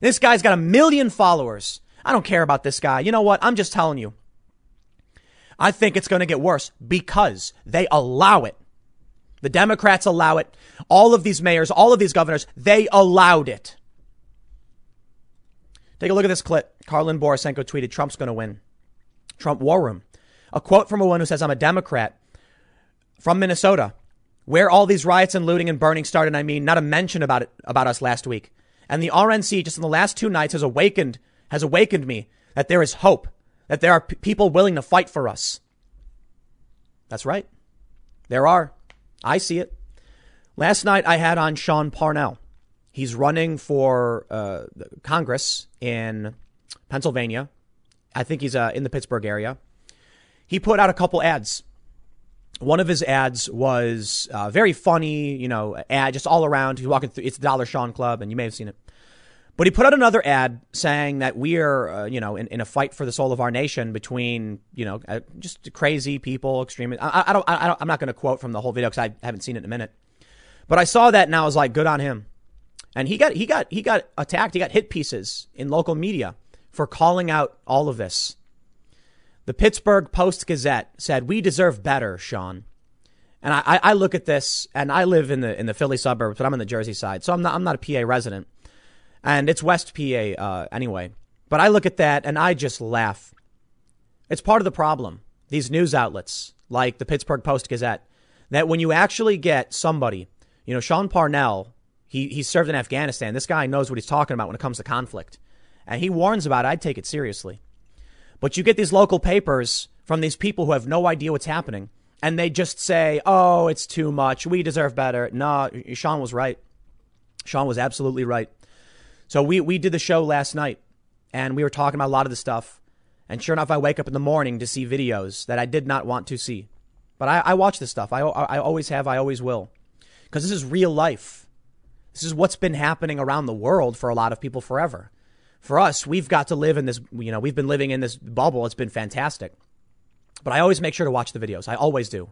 This guy's got a million followers. I don't care about this guy. You know what? I'm just telling you. I think it's going to get worse because they allow it. The Democrats allow it. All of these mayors, all of these governors, they allowed it. Take a look at this clip. Karlyn Borysenko tweeted Trump's going to win. Trump war room. A quote from a woman who says, I'm a Democrat from Minnesota, where all these riots and looting and burning started. I mean, not a mention about it, about us last week. And the RNC just in the last two nights has awakened, has awakened me that there is hope, that there are p- people willing to fight for us. That's right. There are. I see it. Last night I had on Sean Parnell. He's running for uh, Congress in Pennsylvania I think he's uh, in the Pittsburgh area. He put out a couple ads. One of his ads was uh, very funny, you know, ad just all around. He's walking through. It's the Dollar Sean Club, and you may have seen it. But he put out another ad saying that we are, uh, you know, in, in, a fight for the soul of our nation between, you know, uh, just crazy people, extreme. I, I, don't, I don't, I'm not going to quote from the whole video because I haven't seen it in a minute. But I saw that and I was like, good on him. And he got, he got, he got attacked. He got hit pieces in local media for calling out all of this. The Pittsburgh Post Gazette said, we deserve better, Sean. And I, I look at this and I live in the, in the Philly suburbs, but I'm on the Jersey side. So I'm not, I'm not a PA resident and it's West PA uh, anyway. But I look at that and I just laugh. It's part of the problem. These news outlets, like the Pittsburgh Post Gazette, that when you actually get somebody, you know, Sean Parnell, he, he served in Afghanistan. This guy knows what he's talking about when it comes to conflict. And he warns about it. I'd take it seriously. But you get these local papers from these people who have no idea what's happening. And they just say, oh, it's too much. We deserve better. No, Sean was right. Sean was absolutely right. So we, we did the show last night and we were talking about a lot of the stuff. And sure enough, I wake up in the morning to see videos that I did not want to see. But I, I watch this stuff. I, I always have. I always will. Because this is real life. This is what's been happening around the world for a lot of people forever. For us, we've got to live in this, you know, we've been living in this bubble. It's been fantastic. But I always make sure to watch the videos. I always do.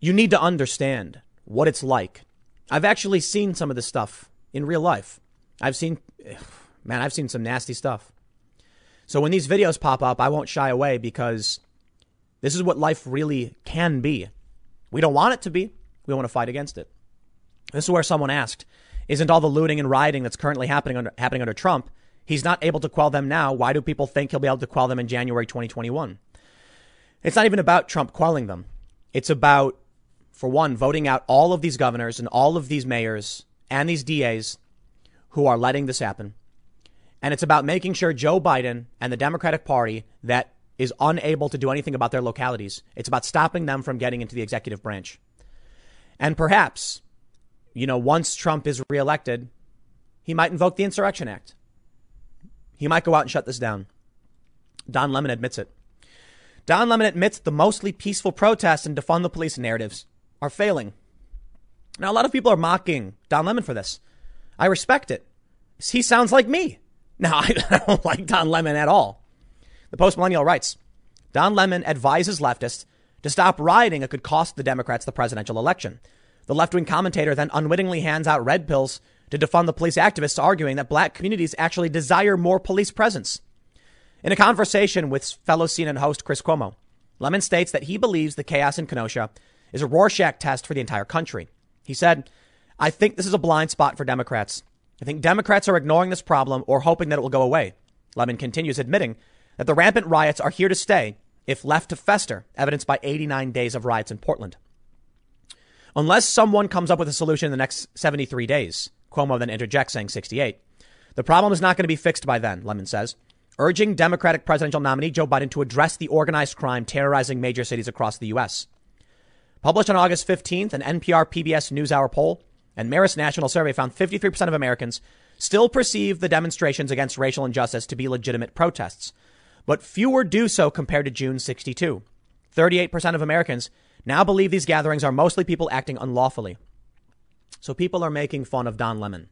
You need to understand what it's like. I've actually seen some of this stuff in real life. I've seen, man, I've seen some nasty stuff. So when these videos pop up, I won't shy away because this is what life really can be. We don't want it to be. We want to fight against it. This is where someone asked, isn't all the looting and rioting that's currently happening under, happening under Trump, he's not able to quell them now. Why do people think he'll be able to quell them in January 2021? It's not even about Trump quelling them. It's about, for one, voting out all of these governors and all of these mayors and these DAs who are letting this happen. And it's about making sure Joe Biden and the Democratic Party that is unable to do anything about their localities. It's about stopping them from getting into the executive branch. And perhaps, you know, once Trump is reelected, he might invoke the Insurrection Act. He might go out and shut this down. Don Lemon admits it. Don Lemon admits the mostly peaceful protests and defund the police narratives are failing. Now, a lot of people are mocking Don Lemon for this. I respect it. He sounds like me. <laughs> Now, I don't like Don Lemon at all. The Post Millennial writes Don Lemon advises leftists to stop rioting. It could cost the Democrats the presidential election. The left wing commentator then unwittingly hands out red pills to defund the police activists, arguing that black communities actually desire more police presence. In a conversation with fellow CNN host Chris Cuomo, Lemon states that he believes the chaos in Kenosha is a Rorschach test for the entire country. He said, I think this is a blind spot for Democrats. I think Democrats are ignoring this problem or hoping that it will go away. Lemon continues admitting that the rampant riots are here to stay if left to fester, evidenced by 89 days of riots in Portland. Unless someone comes up with a solution in the next 73 days, Cuomo then interjects saying 68. The problem is not going to be fixed by then, Lemon says, urging Democratic presidential nominee Joe Biden to address the organized crime terrorizing major cities across the U.S. Published on August 15th, an NPR PBS NewsHour poll and Marist National Survey found 53% of Americans still perceive the demonstrations against racial injustice to be legitimate protests, but fewer do so compared to June 62. 38% of Americans now believe these gatherings are mostly people acting unlawfully. So people are making fun of Don Lemon.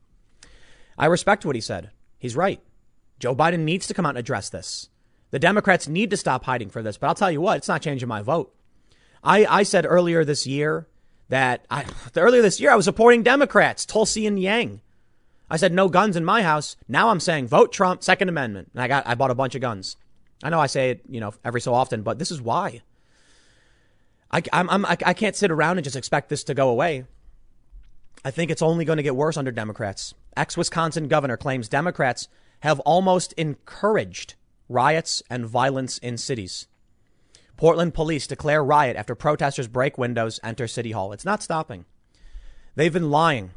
I respect what he said. He's right. Joe Biden needs to come out and address this. The Democrats need to stop hiding for this, but I'll tell you what, it's not changing my vote. I, I said earlier this year that I, earlier this year I was supporting Democrats, Tulsi and Yang. I said no guns in my house. Now I'm saying vote Trump, Second Amendment, and I got I bought a bunch of guns. I know I say it, you know, every so often, but this is why. I, I'm, I'm, I can't sit around and just expect this to go away. I think it's only going to get worse under Democrats. Ex Wisconsin governor claims Democrats have almost encouraged riots and violence in cities. Portland police declare riot after protesters break windows, enter City Hall. It's not stopping. They've been lying.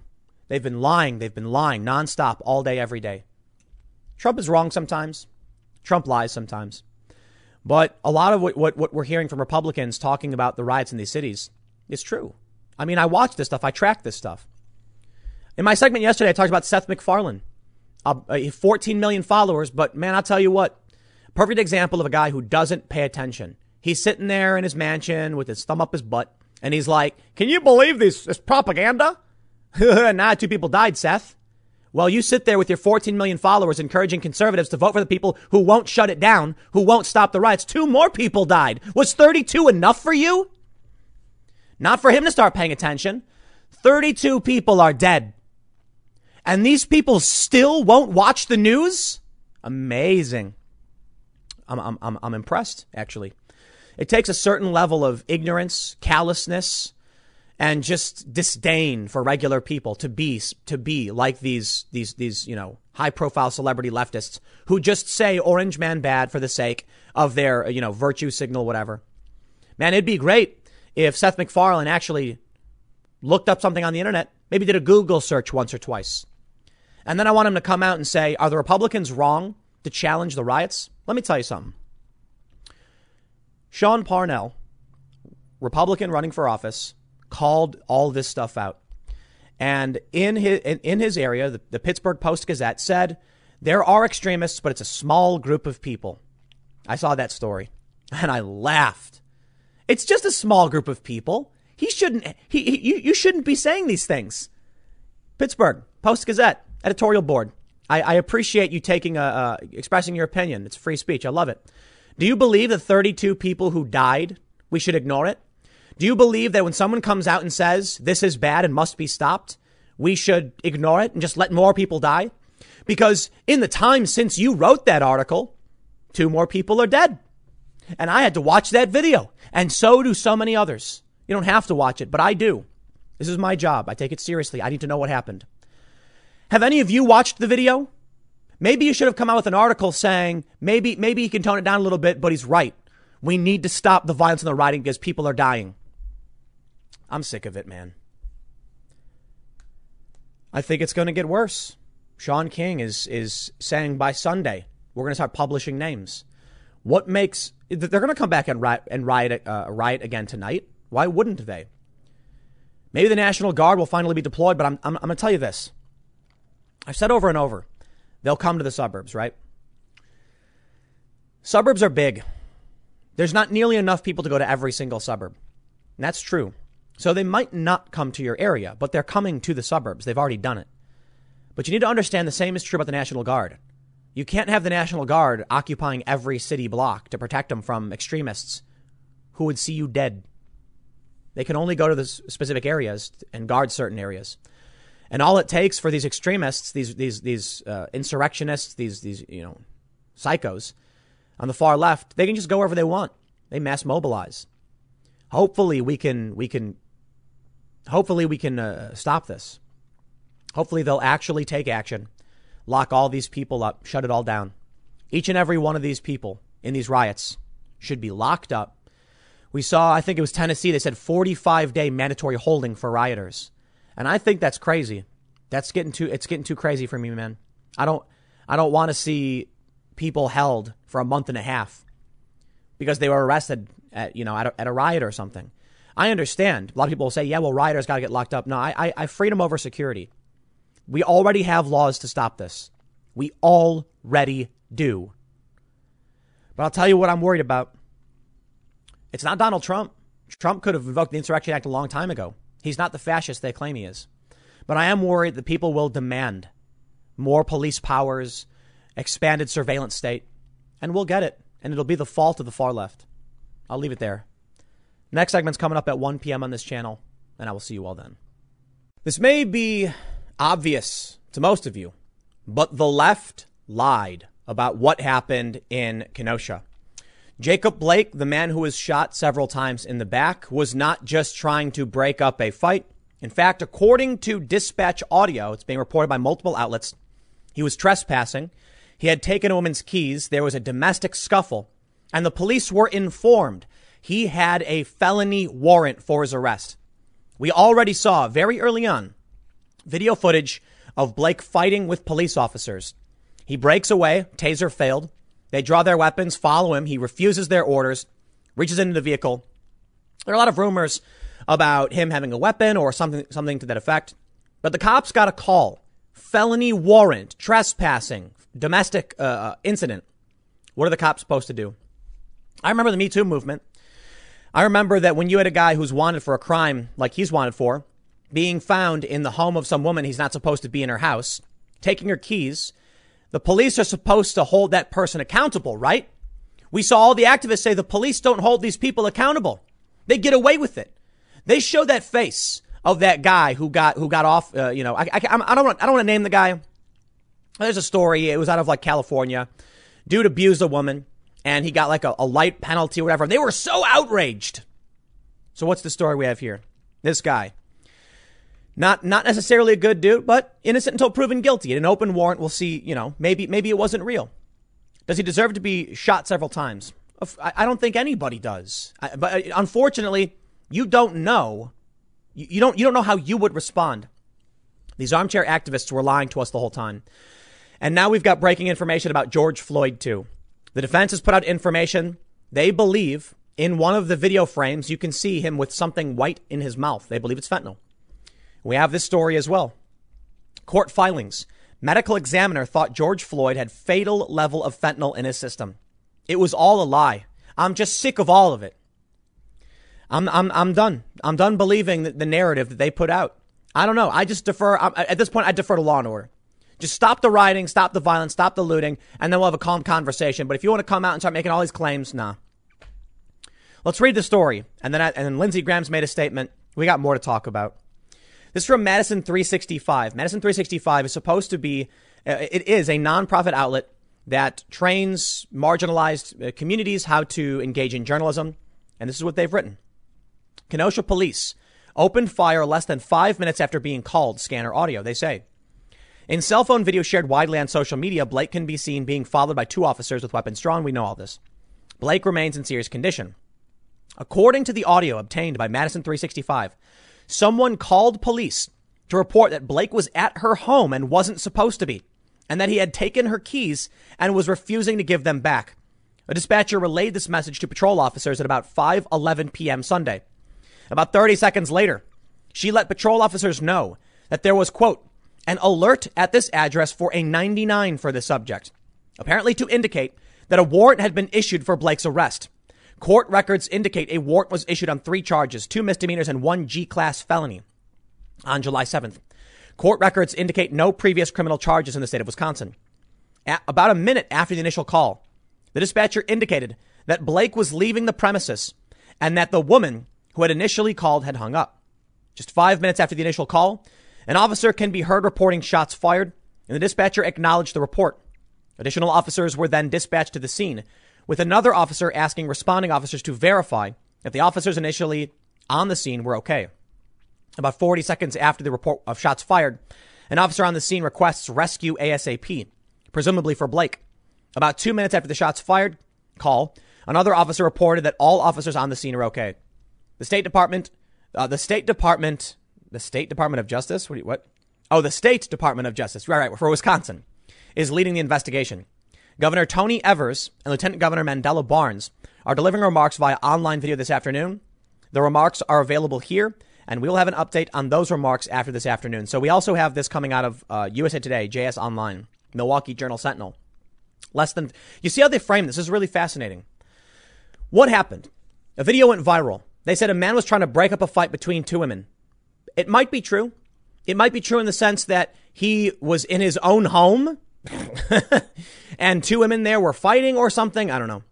They've been lying. They've been lying nonstop all day, every day. Trump is wrong sometimes. Trump lies sometimes. But a lot of what, what, what we're hearing from Republicans talking about the riots in these cities is true. I mean, I watch this stuff. I track this stuff. In my segment yesterday, I talked about Seth MacFarlane, uh, 14 million followers. But man, I'll tell you what, Perfect example of a guy who doesn't pay attention. He's sitting there in his mansion with his thumb up his butt, and he's like, Can you believe this, this propaganda? <laughs> nah, two people died, Seth. Well, you sit there with your 14 million followers encouraging conservatives to vote for the people who won't shut it down, who won't stop the riots. Two more people died. Was 32 enough for you? Not for him to start paying attention. 32 people are dead. And these people still won't watch the news? Amazing. I'm, I'm, I'm, I'm impressed, actually. It takes a certain level of ignorance, callousness, and just disdain for regular people to be to be like these these these you know high profile celebrity leftists who just say orange man bad for the sake of their you know virtue signal whatever. Man it'd be great if Seth MacFarlane actually looked up something on the internet maybe did a google search once or twice. And then I want him to come out and say are the republicans wrong to challenge the riots? Let me tell you something Sean Parnell republican running for office called all this stuff out. And in his, in his area, the, the Pittsburgh Post Gazette said there are extremists, but it's a small group of people. I saw that story and I laughed. It's just a small group of people. He shouldn't, he, he you, you shouldn't be saying these things. Pittsburgh Post Gazette editorial board. I, I appreciate you taking a, uh, expressing your opinion. It's free speech. I love it. Do you believe the 32 people who died, we should ignore it? Do you believe that when someone comes out and says this is bad and must be stopped, we should ignore it and just let more people die? Because in the time since you wrote that article, two more people are dead. And I had to watch that video. And so do so many others. You don't have to watch it, but I do. This is my job. I take it seriously. I need to know what happened. Have any of you watched the video? Maybe you should have come out with an article saying maybe maybe he can tone it down a little bit, but he's right. We need to stop the violence in the rioting because people are dying. I'm sick of it, man. I think it's going to get worse. Shaun King is is saying by Sunday we're going to start publishing names. What makes they're going to come back and riot and riot uh, riot again tonight? Why wouldn't they? Maybe the National Guard will finally be deployed, but I'm I'm, I'm going to tell you this. I've said over and over, they'll come to the suburbs, right? Suburbs are big. There's not nearly enough people to go to every single suburb. And that's true. So they might not come to your area, but they're coming to the suburbs. They've already done it. But you need to understand the same is true about the National Guard. You can't have the National Guard occupying every city block to protect them from extremists who would see you dead. They can only go to the specific areas and guard certain areas. And all it takes for these extremists, these these these uh, insurrectionists, these these you know psychos on the far left, they can just go wherever they want. They mass mobilize. Hopefully, we can we can hopefully we can uh, stop this. Hopefully they'll actually take action, lock all these people up, shut it all down. Each and every one of these people in these riots should be locked up. We saw, I think it was Tennessee, they said 45 day mandatory holding for rioters. And I think that's crazy. That's getting too, it's getting too crazy for me, man. I don't, I don't want to see people held for a month and a half because they were arrested at, you know, at a, at a riot or something. I understand. A lot of people will say, yeah, well, rioters got to get locked up. No, I, I, I freedom over security. We already have laws to stop this. We already do. But I'll tell you what I'm worried about. It's not Donald Trump. Trump could have invoked the Insurrection Act a long time ago. He's not the fascist they claim he is. But I am worried that people will demand more police powers, expanded surveillance state, and we'll get it. And it'll be the fault of the far left. I'll leave it there. Next segment's coming up at 1 p.m. on this channel, and I will see you all then. This may be obvious to most of you, but the left lied about what happened in Kenosha. Jacob Blake, the man who was shot several times in the back, was not just trying to break up a fight. In fact, according to dispatch audio, it's being reported by multiple outlets, he was trespassing. He had taken a woman's keys. There was a domestic scuffle, and the police were informed he had a felony warrant for his arrest. We already saw very early on video footage of Blake fighting with police officers. He breaks away, taser failed. They draw their weapons, follow him. He refuses their orders, reaches into the vehicle. There are a lot of rumors about him having a weapon or something, something to that effect. But the cops got a call. Felony warrant, trespassing, domestic uh, uh incident. What are the cops supposed to do? I remember the Me Too movement. I remember that when you had a guy who's wanted for a crime like he's wanted for, being found in the home of some woman he's not supposed to be in her house, taking her keys, the police are supposed to hold that person accountable, right? We saw all the activists say the police don't hold these people accountable. They get away with it. They show that face of that guy who got who got off. Uh, you know, I, I, I don't want I don't want to name the guy. There's a story. It was out of like California. Dude abused a woman, and he got like a, a light penalty or whatever. They were so outraged. So what's the story we have here? This guy. Not not necessarily a good dude, but innocent until proven guilty. In an open warrant, we'll see. You know, maybe maybe it wasn't real. Does he deserve to be shot several times? I don't think anybody does. But uh, unfortunately, you don't know. You don't you don't know how you would respond. These armchair activists were lying to us the whole time. And now we've got breaking information about George Floyd too. The defense has put out information. They believe in one of the video frames you can see him with something white in his mouth. They believe it's fentanyl. We have this story as well. Court filings. Medical examiner thought George Floyd had fatal level of fentanyl in his system. It was all a lie. I'm just sick of all of it. I'm, I'm, I'm done. I'm done believing the, narrative that they put out. I don't know. I just defer. I'm, at this point, I defer to law and order. Just stop the rioting, stop the violence, stop the looting, and then we'll have a calm conversation. But if you want to come out and start making all these claims, nah. Let's read the story. And then, I, and then Lindsey Graham's made a statement. We got more to talk about. This is from Madison 365. Madison 365 is supposed to be, uh, it is a nonprofit outlet that trains marginalized uh, communities how to engage in journalism. And this is what they've written. Kenosha police opened fire less than five minutes after being called, scanner audio, they say. In cell phone video shared widely on social media, Blake can be seen being followed by two officers with weapons drawn. We know all this. Blake remains in serious condition. According to the audio obtained by Madison 365, Someone called police to report that Blake was at her home and wasn't supposed to be, and that he had taken her keys and was refusing to give them back. A dispatcher relayed this message to patrol officers at about 5:11 p.m. Sunday. About 30 seconds later, she let patrol officers know that there was quote an alert at this address for a 99 for the subject, apparently to indicate that a warrant had been issued for Blake's arrest. Court records indicate a warrant was issued on three charges, two misdemeanors and one G class felony on July 7th. Court records indicate no previous criminal charges in the state of Wisconsin. At about a minute after the initial call, the dispatcher indicated that Blake was leaving the premises and that the woman who had initially called had hung up. Just five minutes after the initial call, an officer can be heard reporting shots fired, and the dispatcher acknowledged the report. Additional officers were then dispatched to the scene, with another officer asking responding officers to verify that the officers initially on the scene were okay. About 40 seconds after the report of shots fired, an officer on the scene requests rescue ASAP, presumably for Blake. About two minutes after the shots fired call, another officer reported that all officers on the scene are okay. The State Department, uh, the State Department, the State Department of Justice, what, you, what? Oh, the State Department of Justice, right, right, for Wisconsin, is leading the investigation. Governor Tony Evers and Lieutenant Governor Mandela Barnes are delivering remarks via online video this afternoon. The remarks are available here, and we'll have an update on those remarks after this afternoon. So we also have this coming out of uh, USA Today, JS Online, Milwaukee Journal Sentinel. Less than, you see how they frame this? This is really fascinating. What happened? A video went viral. They said a man was trying to break up a fight between two women. It might be true. It might be true in the sense that he was in his own home <laughs> and two women there were fighting or something. I don't know.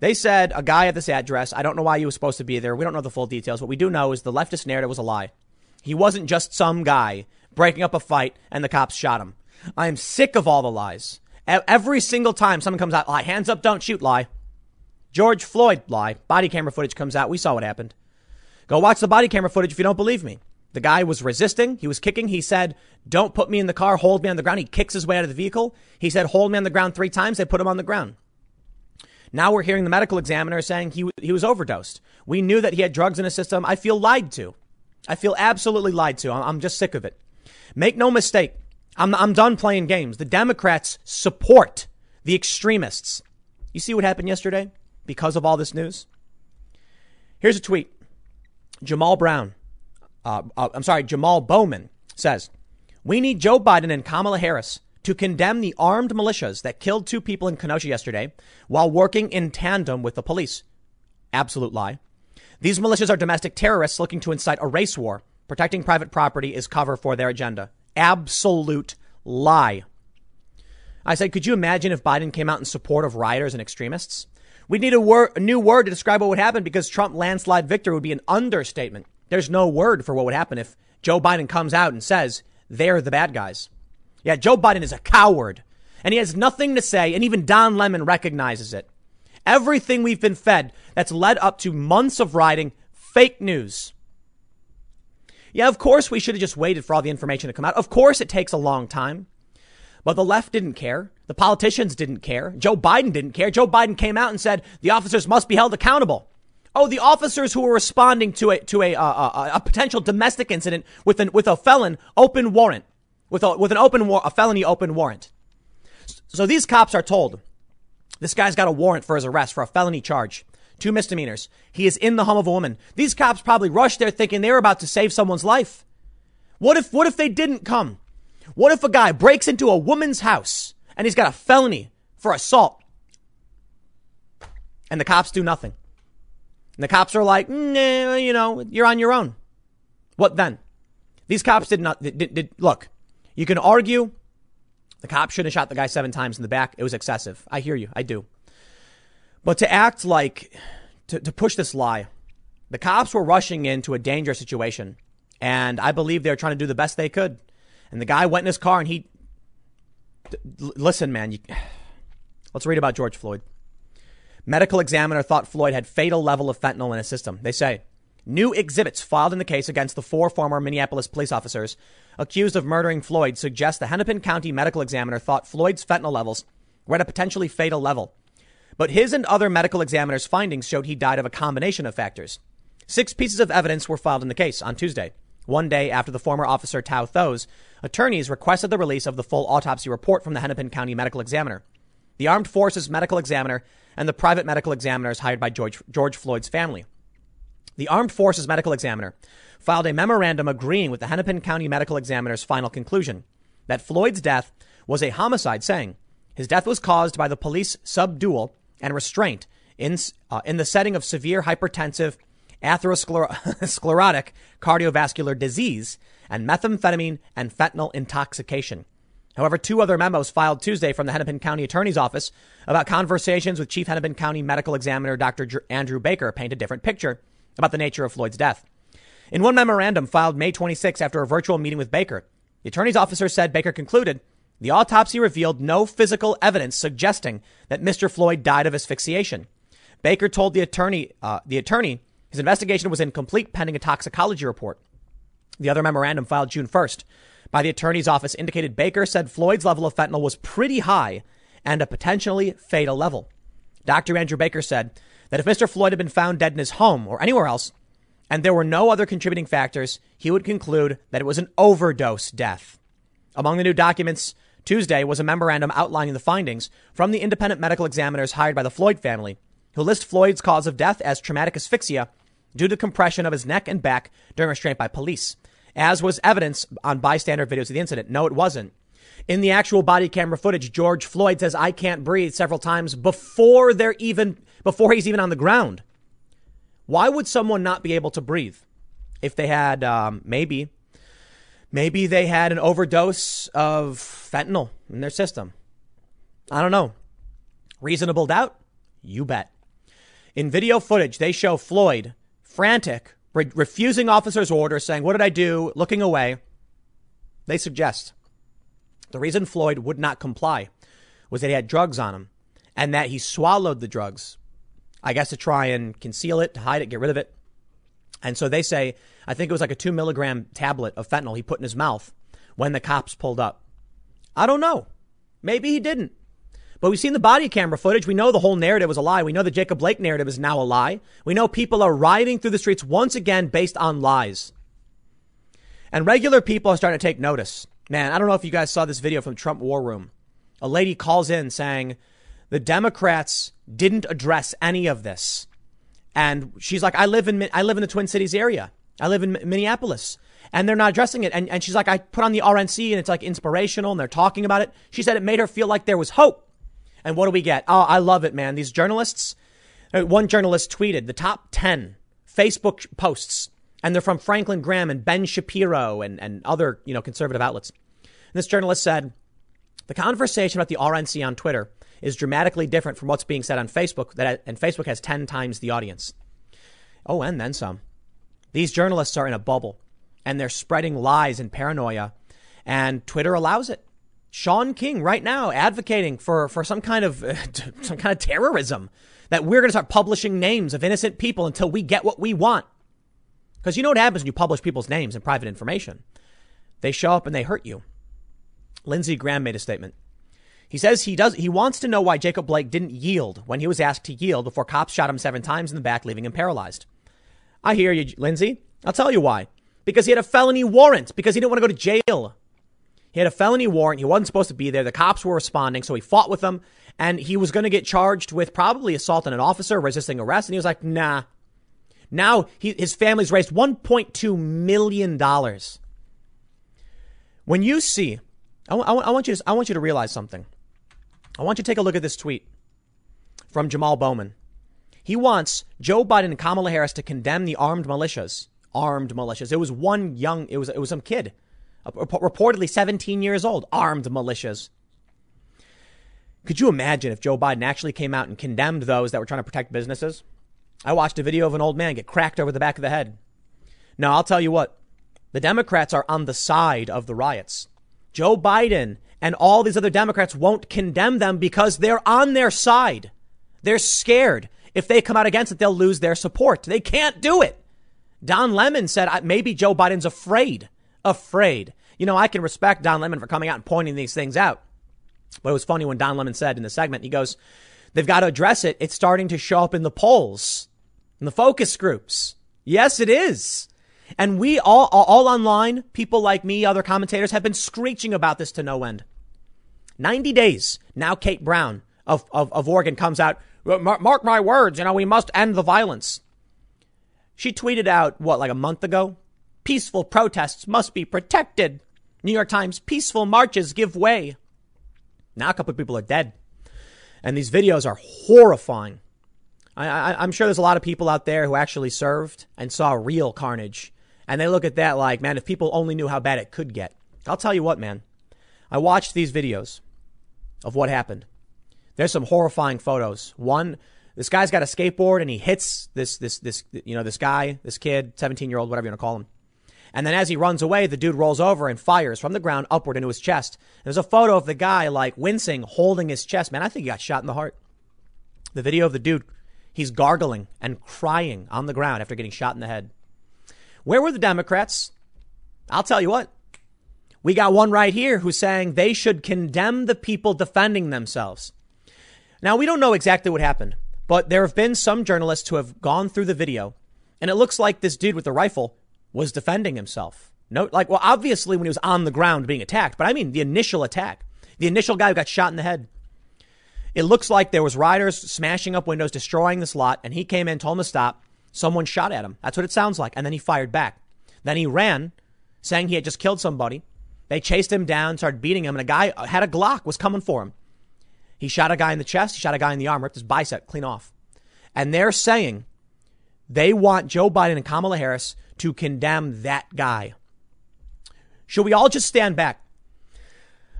They said a guy at this address. I don't know why he was supposed to be there. We don't know the full details. What we do know is the leftist narrative was a lie. He wasn't just some guy breaking up a fight and the cops shot him. I am sick of all the lies. Every single time someone comes out, lie, hands up, don't shoot, lie. George Floyd, lie. Body camera footage comes out. We saw what happened. Go watch the body camera footage if you don't believe me. The guy was resisting. He was kicking. He said, don't put me in the car. Hold me on the ground. He kicks his way out of the vehicle. He said, hold me on the ground three times. They put him on the ground. Now we're hearing the medical examiner saying he, he was overdosed. We knew that he had drugs in his system. I feel lied to. I feel absolutely lied to. I'm just sick of it. Make no mistake. I'm, I'm done playing games. The Democrats support the extremists. You see what happened yesterday because of all this news? Here's a tweet. Jamal Brown uh, uh, I'm sorry, Jamal Bowman says, we need Joe Biden and Kamala Harris to condemn the armed militias that killed two people in Kenosha yesterday while working in tandem with the police. Absolute lie. These militias are domestic terrorists looking to incite a race war. Protecting private property is cover for their agenda. Absolute lie. I said, could you imagine if Biden came out in support of rioters and extremists? We'd need a, wor- a new word to describe what would happen because Trump landslide victory would be an understatement. There's no word for what would happen if Joe Biden comes out and says they're the bad guys. Yeah, Joe Biden is a coward and he has nothing to say, and even Don Lemon recognizes it. Everything we've been fed that's led up to months of writing fake news. Yeah, of course we should have just waited for all the information to come out. Of course it takes a long time. But the left didn't care. The politicians didn't care. Joe Biden didn't care. Joe Biden came out and said the officers must be held accountable. Oh, the officers who were responding to a to a uh, uh, a potential domestic incident with an with a felon open warrant, with a with an open war, a felony open warrant. So these cops are told this guy's got a warrant for his arrest for a felony charge, two misdemeanors. He is in the home of a woman. These cops probably rushed there thinking they were about to save someone's life. What if what if they didn't come? What if a guy breaks into a woman's house and he's got a felony for assault? And the cops do nothing. And the cops are like, mm, nah, you know, you're on your own. What then? These cops did not, did, did, did, look, you can argue the cop shouldn't have shot the guy seven times in the back. It was excessive. I hear you. I do. But to act like, to, to push this lie, the cops were rushing into a dangerous situation. And I believe they were trying to do the best they could. And the guy went in his car and he, listen, man, you, <sighs> let's read about George Floyd. Medical examiner thought Floyd had fatal level of fentanyl in his system. They say new exhibits filed in the case against the four former Minneapolis police officers accused of murdering Floyd suggest the Hennepin County medical examiner thought Floyd's fentanyl levels were at a potentially fatal level. But his and other medical examiners' findings showed he died of a combination of factors. Six pieces of evidence were filed in the case on Tuesday, one day after the former officer Tou Thao's, attorneys requested the release of the full autopsy report from the Hennepin County medical examiner. The Armed Forces medical examiner and the private medical examiners hired by George, George Floyd's family. The Armed Forces medical examiner filed a memorandum agreeing with the Hennepin County medical examiner's final conclusion that Floyd's death was a homicide, saying his death was caused by the police subdual and restraint in, uh, in the setting of severe hypertensive atherosclerotic <laughs> cardiovascular disease and methamphetamine and fentanyl intoxication. However, two other memos filed Tuesday from the Hennepin County Attorney's Office about conversations with Chief Hennepin County Medical Examiner Dr. Andrew Baker paint a different picture about the nature of Floyd's death. In one memorandum filed May 26 after a virtual meeting with Baker, the attorney's officer said Baker concluded the autopsy revealed no physical evidence suggesting that Mr. Floyd died of asphyxiation. Baker told the attorney, uh, the attorney, his investigation was incomplete pending a toxicology report. The other memorandum filed June 1st by the attorney's office indicated Baker said Floyd's level of fentanyl was pretty high and a potentially fatal level. Dr. Andrew Baker said that if Mr. Floyd had been found dead in his home or anywhere else, and there were no other contributing factors, he would conclude that it was an overdose death. Among the new documents Tuesday was a memorandum outlining the findings from the independent medical examiners hired by the Floyd family, who list Floyd's cause of death as traumatic asphyxia due to compression of his neck and back during restraint by police as was evidence on bystander videos of the incident. No, it wasn't. In the actual body camera footage, George Floyd says, I can't breathe several times before they're even, before he's even on the ground. Why would someone not be able to breathe? If they had, um, maybe, maybe they had an overdose of fentanyl in their system. I don't know. Reasonable doubt? You bet. In video footage, they show Floyd frantic re- refusing officers' orders, saying, What did I do? Looking away. They suggest the reason Floyd would not comply was that he had drugs on him and that he swallowed the drugs, I guess to try and conceal it, to hide it, get rid of it. And so they say, I think it was like a two milligram tablet of fentanyl he put in his mouth when the cops pulled up. I don't know. Maybe he didn't. But we've seen the body camera footage. We know the whole narrative was a lie. We know the Jacob Blake narrative is now a lie. We know people are rioting through the streets once again based on lies. And regular people are starting to take notice. Man, I don't know if you guys saw this video from Trump War Room. A lady calls in saying the Democrats didn't address any of this. And she's like, I live in, I live in the Twin Cities area. I live in Minneapolis and they're not addressing it. And, and she's like, I put on the RNC and it's like inspirational and they're talking about it. She said it made her feel like there was hope. And what do we get? Oh, I love it, man. These journalists, uh, one journalist tweeted the top 10 Facebook posts, and they're from Franklin Graham and Ben Shapiro and, and other, you know, conservative outlets. And this journalist said, the conversation about the RNC on Twitter is dramatically different from what's being said on Facebook, that, and Facebook has 10 times the audience. Oh, and then some. These journalists are in a bubble and they're spreading lies and paranoia, and Twitter allows it. Shaun King right now advocating for, for some kind of <laughs> some kind of terrorism that we're going to start publishing names of innocent people until we get what we want. Because you know what happens when you publish people's names and private information? They show up and they hurt you. Lindsey Graham made a statement. He says he does he wants to know why Jacob Blake didn't yield when he was asked to yield before cops shot him seven times in the back, leaving him paralyzed. I hear you, Lindsey. I'll tell you why because he had a felony warrant, because he didn't want to go to jail. He had a felony warrant. He wasn't supposed to be there. The cops were responding, so he fought with them, and he was going to get charged with probably assaulting an officer, resisting arrest, and he was like, nah. Now he, his family's raised $1.2 million. When you see, I, I, I, want you to, I want you to realize something. I want you to take a look at this tweet from Jamal Bowman. He wants Joe Biden and Kamala Harris to condemn the armed militias armed militias. It was one young, it was, it was some kid, Uh, reportedly 17 years old, armed militias. Could you imagine if Joe Biden actually came out and condemned those that were trying to protect businesses? I watched a video of an old man get cracked over the back of the head. Now, I'll tell you what, the Democrats are on the side of the riots. Joe Biden and all these other Democrats won't condemn them because they're on their side. They're scared. If they come out against it, they'll lose their support. They can't do it. Don Lemon said maybe Joe Biden's afraid. Afraid. You know, I can respect Don Lemon for coming out and pointing these things out. But it was funny when Don Lemon said in the segment, he goes, they've got to address it. It's starting to show up in the polls, in the focus groups. Yes, it is. And we all, all online, people like me, other commentators have been screeching about this to no end. 90 days. Now Kate Brown of, of, of Oregon comes out. Mark my words, you know, we must end the violence. She tweeted out, what, like a month ago? Peaceful protests must be protected. New York Times, peaceful marches give way. Now a couple of people are dead. And these videos are horrifying. I, am sure there's a lot of people out there who actually served and saw real carnage. And they look at that like, man, if people only knew how bad it could get. I'll tell you what, man. I watched these videos of what happened. There's some horrifying photos. One, this guy's got a skateboard and he hits this, this, this, you know, this guy, this kid, 17 year old, whatever you want to call him. And then as he runs away, the dude rolls over and fires from the ground upward into his chest. There's a photo of the guy like wincing, holding his chest. Man, I think he got shot in the heart. The video of the dude, he's gargling and crying on the ground after getting shot in the head. Where were the Democrats? I'll tell you what. We got one right here who's saying they should condemn the people defending themselves. Now, we don't know exactly what happened. But there have been some journalists who have gone through the video, and it looks like this dude with the rifle was defending himself. No, like, well, obviously when he was on the ground being attacked, but I mean the initial attack, the initial guy who got shot in the head. It looks like there was riders smashing up windows, destroying this lot, and he came in, told him to stop. Someone shot at him. That's what it sounds like. And then he fired back. Then he ran, saying he had just killed somebody. They chased him down, started beating him, and a guy uh, had a Glock, was coming for him. He shot a guy in the chest, he shot a guy in the arm, ripped his bicep clean off. And they're saying they want Joe Biden and Kamala Harris to condemn that guy. Should we all just stand back?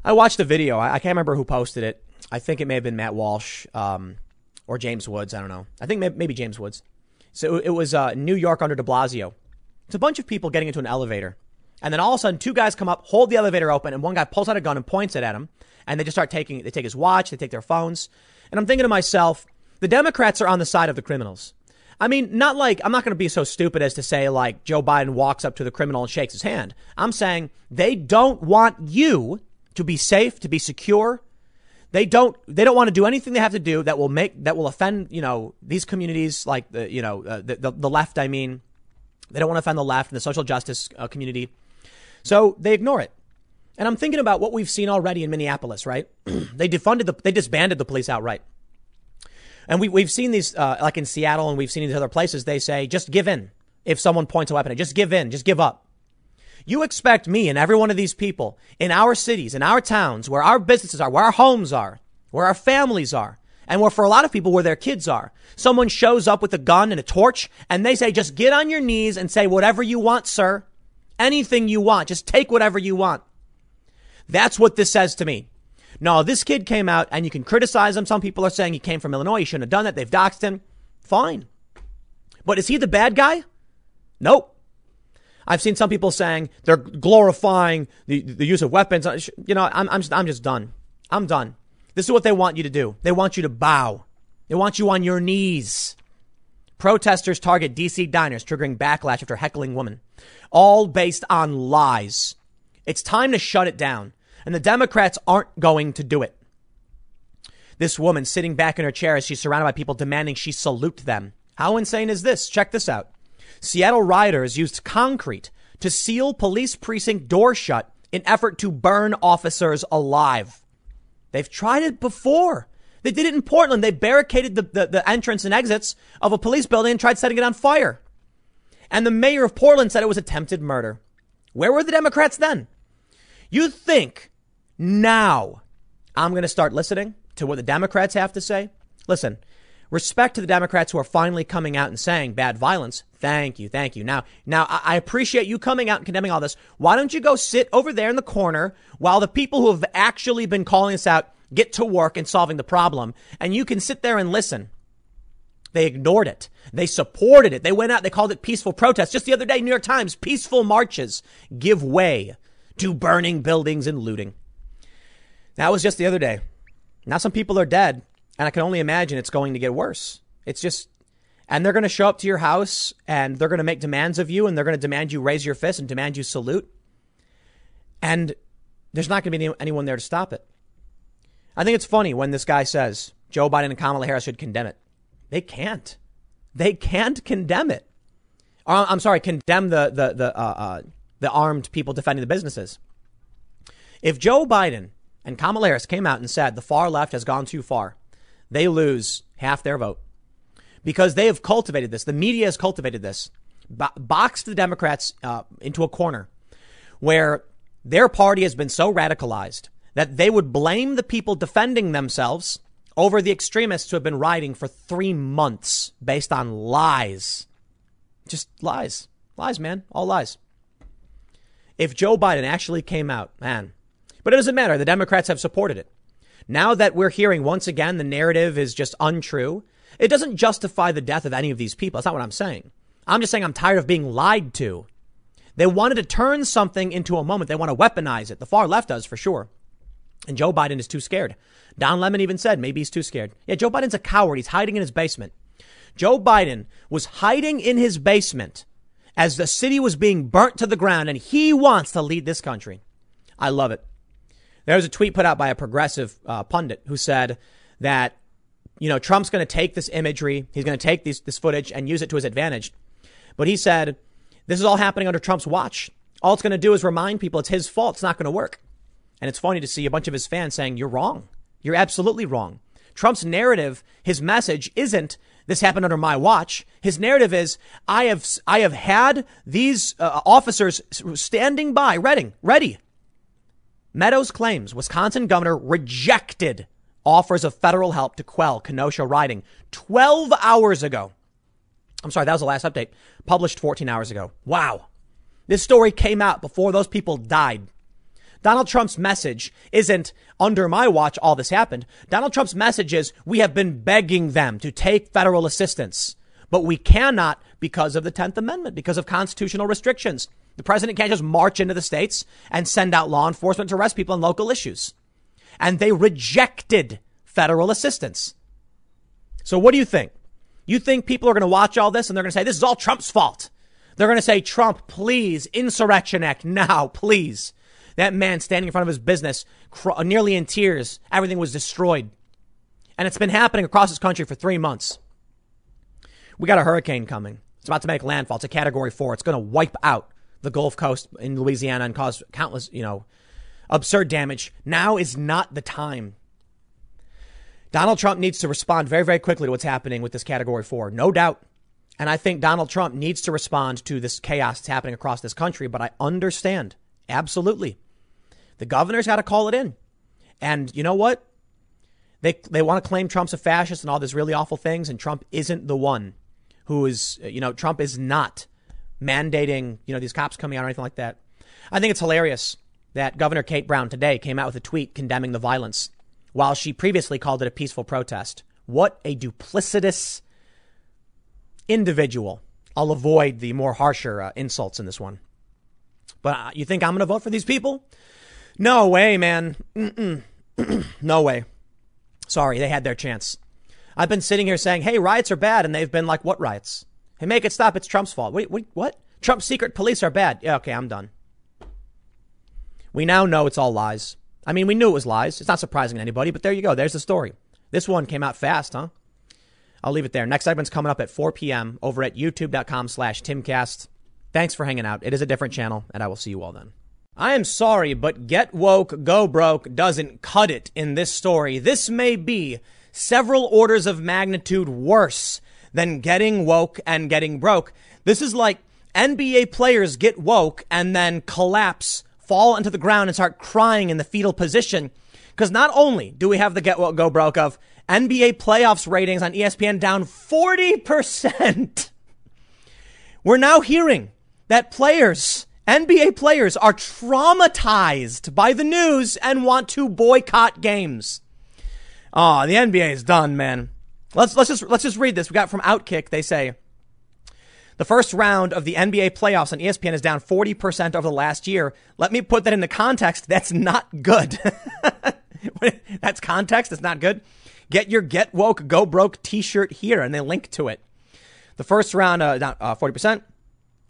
I watched the video. I, can't remember who posted it. I think it may have been Matt Walsh um, or James Woods. I don't know. I think maybe James Woods. So it was uh, New York under de Blasio. It's a bunch of people getting into an elevator. And then all of a sudden, two guys come up, hold the elevator open, and one guy pulls out a gun and points it at him and they just start taking, they take his watch, they take their phones. And I'm thinking to myself, the Democrats are on the side of the criminals. I mean, not like, I'm not going to be so stupid as to say like Joe Biden walks up to the criminal and shakes his hand. I'm saying they don't want you to be safe, to be secure. They don't, they don't want to do anything they have to do that will make, that will offend, you know, these communities like the, you know, uh, the, the, the, left, I mean. They don't want to offend the left and the social justice uh, community. So they ignore it. And I'm thinking about what we've seen already in Minneapolis, right? <clears throat> they defunded the, they disbanded the police outright. And we, we've seen these, uh, like in Seattle and we've seen these other places, they say, just give in. if someone points a weapon. at Just give in. Just give up. You expect me and every one of these people in our cities, in our towns, where our businesses are, where our homes are, where our families are, and where for a lot of people where their kids are. Someone shows up with a gun and a torch and they say, just get on your knees and say whatever you want, sir. Anything you want. Just take whatever you want. That's what this says to me. No, this kid came out and you can criticize him. Some people are saying he came from Illinois. He shouldn't have done that. They've doxed him. Fine. But is he the bad guy? Nope. I've seen some people saying they're glorifying the, the use of weapons. Uh, you know, I'm, I'm, just, I'm just done. I'm done. This is what they want you to do. They want you to bow. They want you on your knees. Protesters target DC diners, triggering backlash after heckling woman. All based on lies. It's time to shut it down. And the Democrats aren't going to do it. This woman sitting back in her chair as she's surrounded by people demanding she salute them. How insane is this? Check this out. Seattle rioters used concrete to seal police precinct door shut in effort to burn officers alive. They've tried it before. They did it in Portland. They barricaded the, the, the, entrance and exits of a police building and tried setting it on fire. And the mayor of Portland said it was attempted murder. Where were the Democrats then? You think now I'm going to start listening to what the Democrats have to say? Listen, respect to the Democrats who are finally coming out and saying bad violence. Thank you, thank you. Now, now I appreciate you coming out and condemning all this. Why don't you go sit over there in the corner while the people who have actually been calling us out get to work and solving the problem, and you can sit there and listen. They ignored it. They supported it. They went out. They called it peaceful protests. Just the other day, New York Times, peaceful marches give way to burning buildings and looting. That was just the other day. Now some people are dead. And I can only imagine it's going to get worse. It's just, and they're going to show up to your house and they're going to make demands of you and they're going to demand you raise your fist and demand you salute. And there's not going to be anyone there to stop it. I think it's funny when this guy says Joe Biden and Kamala Harris should condemn it. They can't. They can't condemn it. Uh, I'm sorry, condemn the the the uh, uh, the armed people defending the businesses. If Joe Biden and Kamala Harris came out and said the far left has gone too far, they lose half their vote because they have cultivated this. The media has cultivated this, bo- boxed the Democrats uh, into a corner where their party has been so radicalized that they would blame the people defending themselves over the extremists who have been rioting for three months based on lies. Just lies. Lies, man. All lies. If Joe Biden actually came out, man, but it doesn't matter. The Democrats have supported it. Now that we're hearing once again the narrative is just untrue, it doesn't justify the death of any of these people. That's not what I'm saying. I'm just saying I'm tired of being lied to. They wanted to turn something into a moment. They want to weaponize it. The far left does for sure. And Joe Biden is too scared. Don Lemon even said maybe he's too scared. Yeah, Joe Biden's a coward. He's hiding in his basement. Joe Biden was hiding in his basement as the city was being burnt to the ground, and he wants to lead this country. I love it. There was a tweet put out by a progressive uh, pundit who said that, you know, Trump's going to take this imagery, he's going to take these, this footage and use it to his advantage. But he said, this is all happening under Trump's watch. All it's going to do is remind people it's his fault. It's not going to work. And it's funny to see a bunch of his fans saying, you're wrong. You're absolutely wrong. Trump's narrative, his message isn't this happened under my watch. His narrative is I have I have had these uh, officers standing by, ready, ready Meadows claims Wisconsin governor rejected offers of federal help to quell Kenosha rioting 12 hours ago. I'm sorry, that was the last update, published 14 hours ago. Wow. This story came out before those people died. Donald Trump's message isn't under my watch all this happened. Donald Trump's message is we have been begging them to take federal assistance, but we cannot because of the 10th Amendment, because of constitutional restrictions. The president can't just march into the states and send out law enforcement to arrest people on local issues. And they rejected federal assistance. So what do you think? You think people are going to watch all this and they're going to say, this is all Trump's fault. They're going to say, Trump, please, Insurrection Act now, please. That man standing in front of his business, cr- uh, nearly in tears, everything was destroyed. And it's been happening across this country for three months. We got a hurricane coming. It's about to make landfall. It's a category four. It's going to wipe out the Gulf Coast in Louisiana and cause countless, you know, absurd damage. Now is not the time. Donald Trump needs to respond very, very quickly to what's happening with this category four. No doubt. And I think Donald Trump needs to respond to this chaos that's happening across this country. But I understand absolutely. The governor's got to call it in. And you know what? They, they want to claim Trump's a fascist and all these really awful things. And Trump isn't the one who is, you know, Trump is not mandating, you know, these cops coming out or anything like that. I think it's hilarious that Governor Kate Brown today came out with a tweet condemning the violence while she previously called it a peaceful protest. What a duplicitous individual. I'll avoid the more harsher uh, insults in this one. But uh, you think I'm going to vote for these people? No way, man. <clears throat> no way. Sorry, they had their chance. I've been sitting here saying, hey, riots are bad. And they've been like, what riots? Hey, make it stop. It's Trump's fault. Wait, wait, what? Trump's secret police are bad. Yeah, okay, I'm done. We now know it's all lies. I mean, we knew it was lies. It's not surprising to anybody, but there you go. There's the story. This one came out fast, huh? I'll leave it there. Next segment's coming up at 4 p.m. over at youtube.com slash timcast. Thanks for hanging out. It is a different channel, and I will see you all then. I am sorry, but get woke, go broke doesn't cut it in this story. This may be several orders of magnitude worse than getting woke and getting broke. This is like NBA players get woke and then collapse, fall into the ground and start crying in the fetal position. Because not only do we have the get woke, go broke of NBA playoffs ratings on ESPN down 40%, <laughs> we're now hearing that players, NBA players, are traumatized by the news and want to boycott games. Oh, the NBA is done, man. Let's let's just let's just read this. We got from Outkick. They say the first round of the NBA playoffs on ESPN is down 40% over the last year. Let me put that into context. That's not good. <laughs> That's context. It's not good. Get your Get Woke, Go Broke t-shirt here and they link to it. The first round, uh, down uh, 40%.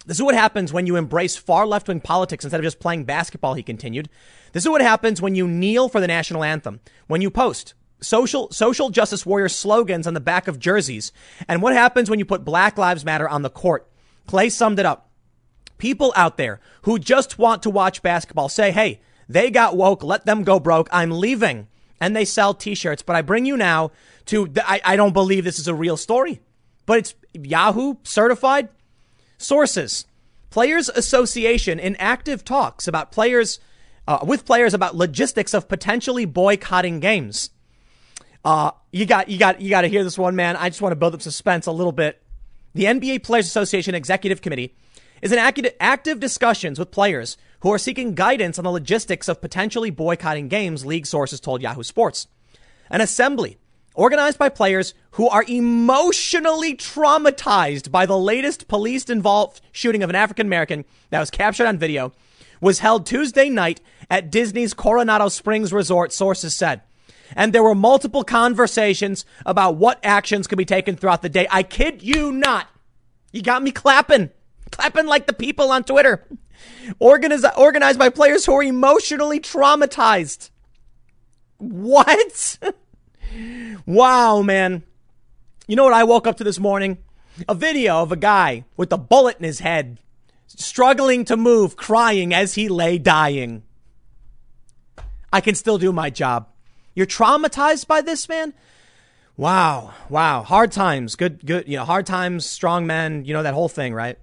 This is what happens when you embrace far left wing politics instead of just playing basketball, he continued. This is what happens when you kneel for the national anthem, when you post social, social justice warrior slogans on the back of jerseys, and what happens when you put Black Lives Matter on the court. Clay summed it up. People out there who just want to watch basketball say, hey, they got woke, let them go broke, I'm leaving. And they sell t shirts. But I bring you now to, I, I don't believe this is a real story, but it's Yahoo certified. Sources. Players Association in active talks about players, uh, with players about logistics of potentially boycotting games. Uh, you got, you got, you got to hear this one, man. I just want to build up suspense a little bit. The NBA Players Association Executive Committee is in active discussions with players who are seeking guidance on the logistics of potentially boycotting games, league sources told Yahoo Sports. An assembly organized by players who are emotionally traumatized by the latest police involved shooting of an African American that was captured on video, was held Tuesday night at Disney's Coronado Springs Resort, sources said. And there were multiple conversations about what actions could be taken throughout the day. I kid you not. You got me clapping, clapping like the people on Twitter. Organized, organized by players who are emotionally traumatized. What? <laughs> Wow, man. You know what I woke up to this morning? A video of a guy with a bullet in his head, struggling to move, crying as he lay dying. I can still do my job. You're traumatized by this, man? Wow. Wow. Hard times. Good, good. You know, hard times, strong men, you know, that whole thing, right?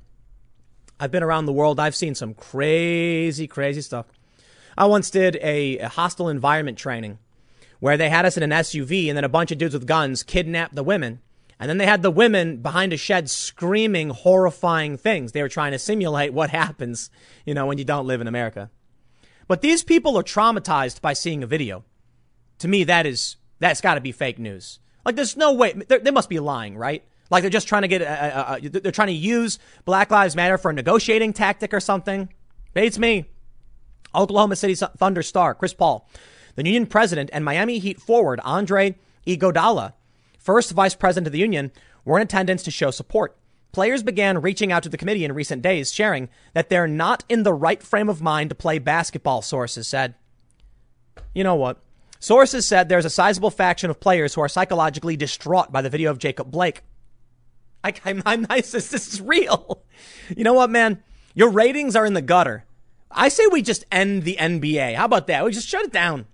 I've been around the world. I've seen some crazy, crazy stuff. I once did a, a hostile environment training where they had us in an SUV and then a bunch of dudes with guns kidnapped the women. And then they had the women behind a shed screaming horrifying things. They were trying to simulate what happens, you know, when you don't live in America. But these people are traumatized by seeing a video. To me, that is, that's got to be fake news. Like, there's no way, they must be lying, right? Like, they're just trying to get, a, a, a, they're trying to use Black Lives Matter for a negotiating tactic or something. It's me. Oklahoma City Thunder star, Chris Paul the union president and Miami Heat forward Andre Iguodala, first vice president of the union, were in attendance to show support. Players began reaching out to the committee in recent days, sharing that they're not in the right frame of mind to play basketball, sources said. You know what? Sources said there's a sizable faction of players who are psychologically distraught by the video of Jacob Blake. I, am <laughs> I'm nice. This is real. You know what, man? Your ratings are in the gutter. I say we just end the NBA. How about that? We just shut it down.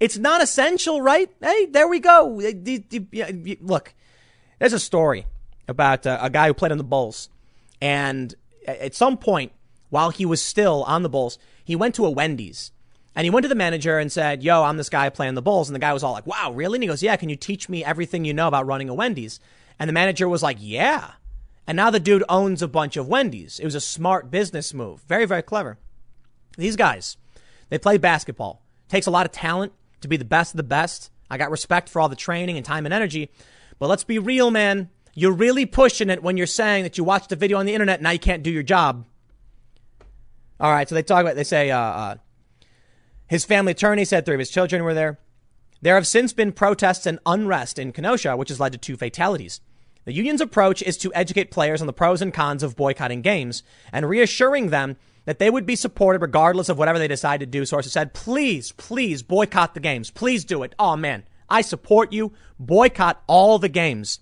It's not essential, right? Hey, there we go. Look, there's a story about uh, a guy who played on the Bulls. And at some point, while he was still on the Bulls, he went to a Wendy's and he went to the manager and said, Yo, I'm this guy playing the Bulls. And the guy was all like, Wow, really? And he goes, Yeah, can you teach me everything you know about running a Wendy's? And the manager was like, Yeah. And now the dude owns a bunch of Wendy's. It was a smart business move. Very, very clever. These guys, they play basketball. takes a lot of talent to be the best of the best. I got respect for all the training and time and energy. But let's be real, man. You're really pushing it when you're saying that you watched a video on the internet and now you can't do your job. All right, so they talk about, they say, uh, uh, his family attorney said three of his children were there. There have since been protests and unrest in Kenosha, which has led to two fatalities. The union's approach is to educate players on the pros and cons of boycotting games and reassuring them that they would be supported regardless of whatever they decide to do. Sources said, please, please boycott the games. Please do it. Oh man, I support you. Boycott all the games.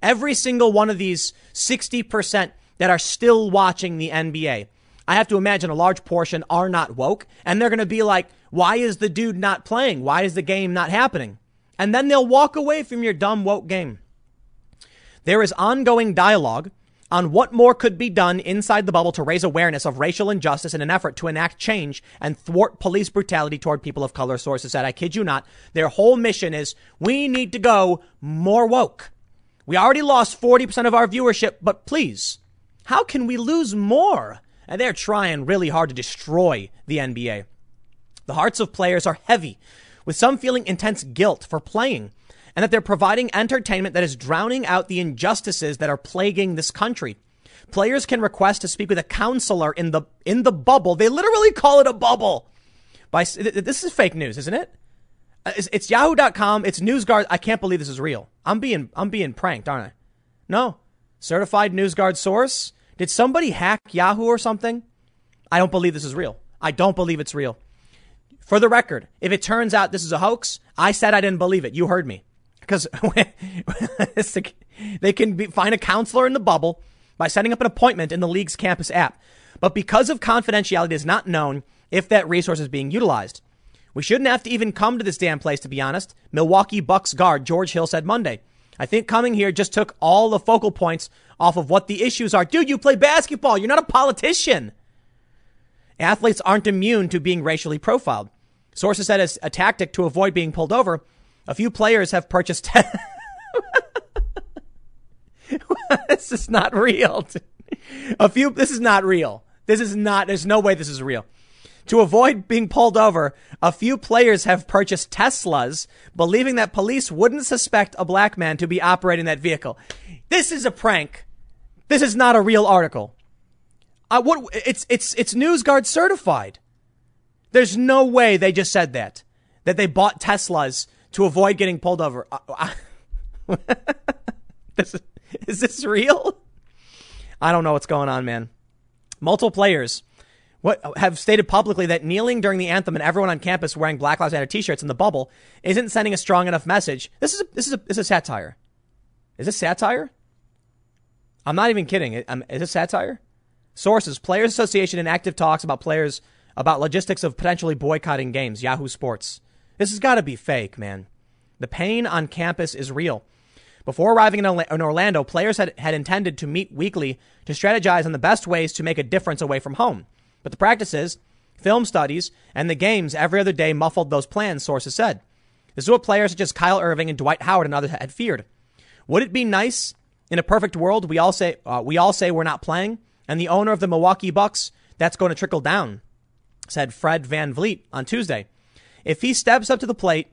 Every single one of these 60% that are still watching the NBA. I have to imagine a large portion are not woke and they're going to be like, why is the dude not playing? Why is the game not happening? And then they'll walk away from your dumb woke game. There is ongoing dialogue on what more could be done inside the bubble to raise awareness of racial injustice in an effort to enact change and thwart police brutality toward people of color. Sources said, I kid you not, their whole mission is we need to go more woke. We already lost 40% of our viewership, but please, how can we lose more? And they're trying really hard to destroy the NBA. The hearts of players are heavy, with some feeling intense guilt for playing and that they're providing entertainment that is drowning out the injustices that are plaguing this country. Players can request to speak with a counselor in the in the bubble. They literally call it a bubble. By this is fake news, isn't it? Uh, it's, it's Yahoo.com. It's NewsGuard. I can't believe this is real. I'm being I'm being pranked, aren't I? No, certified NewsGuard source. Did somebody hack Yahoo or something? I don't believe this is real. I don't believe it's real. For the record, if it turns out this is a hoax, I said I didn't believe it. You heard me because <laughs> they can be, find a counselor in the bubble by setting up an appointment in the league's campus app. But because of confidentiality, it is not known if that resource is being utilized. We shouldn't have to even come to this damn place, to be honest. Milwaukee Bucks guard George Hill said Monday. I think coming here just took all the focal points off of what the issues are. Dude, you play basketball. You're not a politician. Athletes aren't immune to being racially profiled. Sources said as a tactic to avoid being pulled over, a few players have purchased. <laughs> this is not real. A few. This is not real. This is not. There's no way this is real. To avoid being pulled over, a few players have purchased Teslas, believing that police wouldn't suspect a black man to be operating that vehicle. This is a prank. This is not a real article. Uh, what? It's it's it's NewsGuard certified. There's no way they just said that. That they bought Teslas to avoid getting pulled over. Uh, <laughs> this, is this real? I don't know what's going on, man. Multiple players what have stated publicly that kneeling during the anthem and everyone on campus wearing Black Lives Matter t-shirts in the bubble isn't sending a strong enough message. This is a, this is a, this is a satire. Is this satire? I'm not even kidding. Is this satire? Sources: Players Association in active talks about players about logistics of potentially boycotting games. Yahoo Sports. This has got to be fake, man. The pain on campus is real. Before arriving in Orlando, players had, had intended to meet weekly to strategize on the best ways to make a difference away from home. But the practices, film studies, and the games every other day muffled those plans, sources said. This is what players such as Kyrie Irving and Dwight Howard and others had feared. Would it be nice in a perfect world? We all say uh, we all say we're not playing, and the owner of the Milwaukee Bucks that's going to trickle down, said Fred Van VanVleet on Tuesday. If he steps up to the plate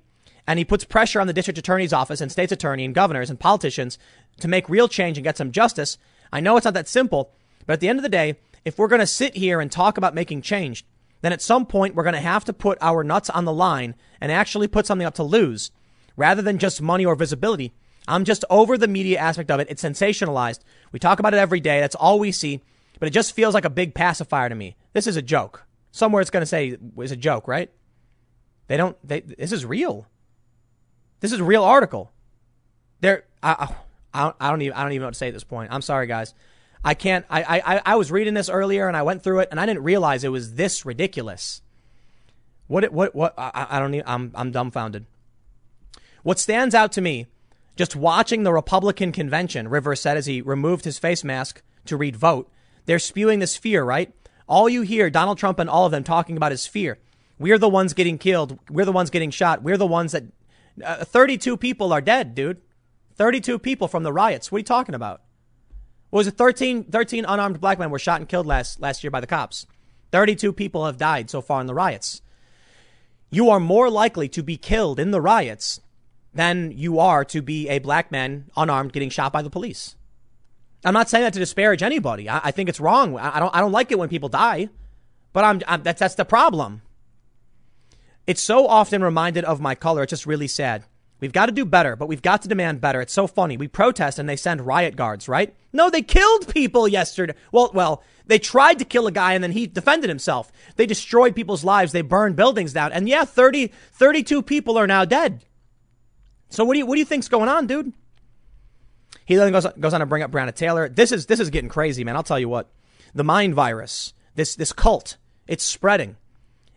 and he puts pressure on the district attorney's office and state's attorney and governors and politicians to make real change and get some justice, I know it's not that simple, but at the end of the day, if we're going to sit here and talk about making change, then at some point we're going to have to put our nuts on the line and actually put something up to lose rather than just money or visibility. I'm just over the media aspect of it. It's sensationalized. We talk about it every day. That's all we see, but it just feels like a big pacifier to me. This is a joke. Somewhere it's going to say it's a joke, right? They don't. They, this is real. This is a real article. There. I, I, I don't even. I don't even know what to say at this point. I'm sorry, guys. I can't. I, I, I was reading this earlier and I went through it and I didn't realize it was this ridiculous. What? What? What? I, I don't. Even, I'm. I'm dumbfounded. What stands out to me Just watching the Republican convention, Rivers said as he removed his face mask to read vote. They're spewing this fear, right? All you hear Donald Trump and all of them talking about is fear. We're the ones getting killed. We're the ones getting shot. We're the ones that. Uh, 32 people are dead, dude. 32 people from the riots. What are you talking about? What was it? 13, 13 unarmed black men were shot and killed last, last year by the cops. 32 people have died so far in the riots. You are more likely to be killed in the riots than you are to be a black man unarmed getting shot by the police. I'm not saying that to disparage anybody. I, I think it's wrong. I, I, don't. I don't like it when people die, but I'm, I'm that's that's the problem. It's so often reminded of my color. It's just really sad. We've got to do better, but we've got to demand better. It's so funny. We protest and they send riot guards, right? No, they killed people yesterday. Well, well, they tried to kill a guy and then he defended himself. They destroyed people's lives. They burned buildings down. And yeah, 30, 32 people are now dead. So what do you, what do you think's going on, dude? He then goes, goes on to bring up Breonna Taylor. This is, this is getting crazy, man. I'll tell you what. The mind virus, this, this cult, it's spreading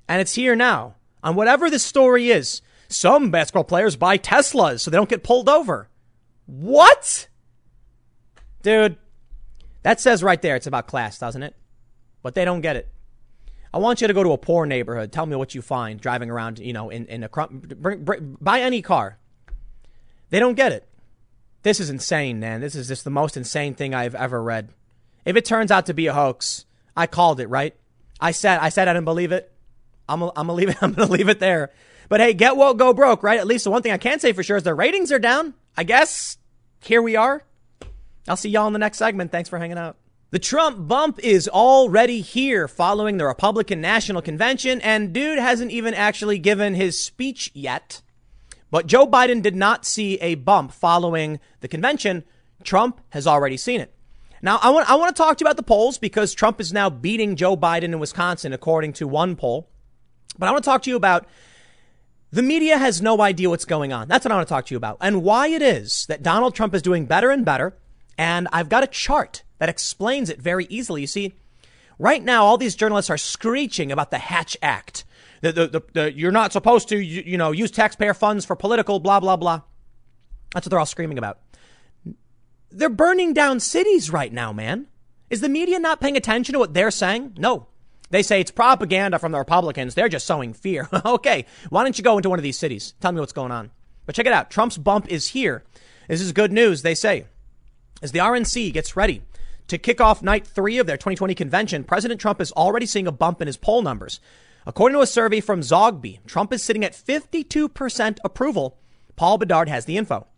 and it's here now on whatever this story is. Some basketball players buy Teslas so they don't get pulled over. What? Dude, that says right there it's about class, doesn't it? But they don't get it. I want you to go to a poor neighborhood. Tell me what you find driving around, you know, in, in a bring, bring, buy any car. They don't get it. This is insane, man. This is just the most insane thing I've ever read. If it turns out to be a hoax, I called it, right? I said I said I didn't believe it. I'm I'm gonna leave it. <laughs> I'm gonna leave it there. But hey, get woke, go broke, right? At least the one thing I can say for sure is their ratings are down. I guess here we are. I'll see y'all in the next segment. Thanks for hanging out. The Trump bump is already here following the Republican National Convention, and dude hasn't even actually given his speech yet. But Joe Biden did not see a bump following the convention. Trump has already seen it. Now, I want, I want to talk to you about the polls because Trump is now beating Joe Biden in Wisconsin, according to one poll. But I want to talk to you about the media has no idea what's going on. That's what I want to talk to you about and why it is that Donald Trump is doing better and better. And I've got a chart that explains it very easily. You see, right now, all these journalists are screeching about the Hatch Act. The, the, the, the you're not supposed to, you, you know, use taxpayer funds for political blah, blah, blah. That's what they're all screaming about. They're burning down cities right now, man. Is the media not paying attention to what they're saying? No. They say it's propaganda from the Republicans. They're just sowing fear. <laughs> okay, why don't you go into one of these cities? Tell me what's going on. But check it out. Trump's bump is here. This is good news, they say. As the RNC gets ready to kick off night three of their 2020 convention, President Trump is already seeing a bump in his poll numbers. According to a survey from Zogby, Trump is sitting at 52% approval. Paul Bedard has the info.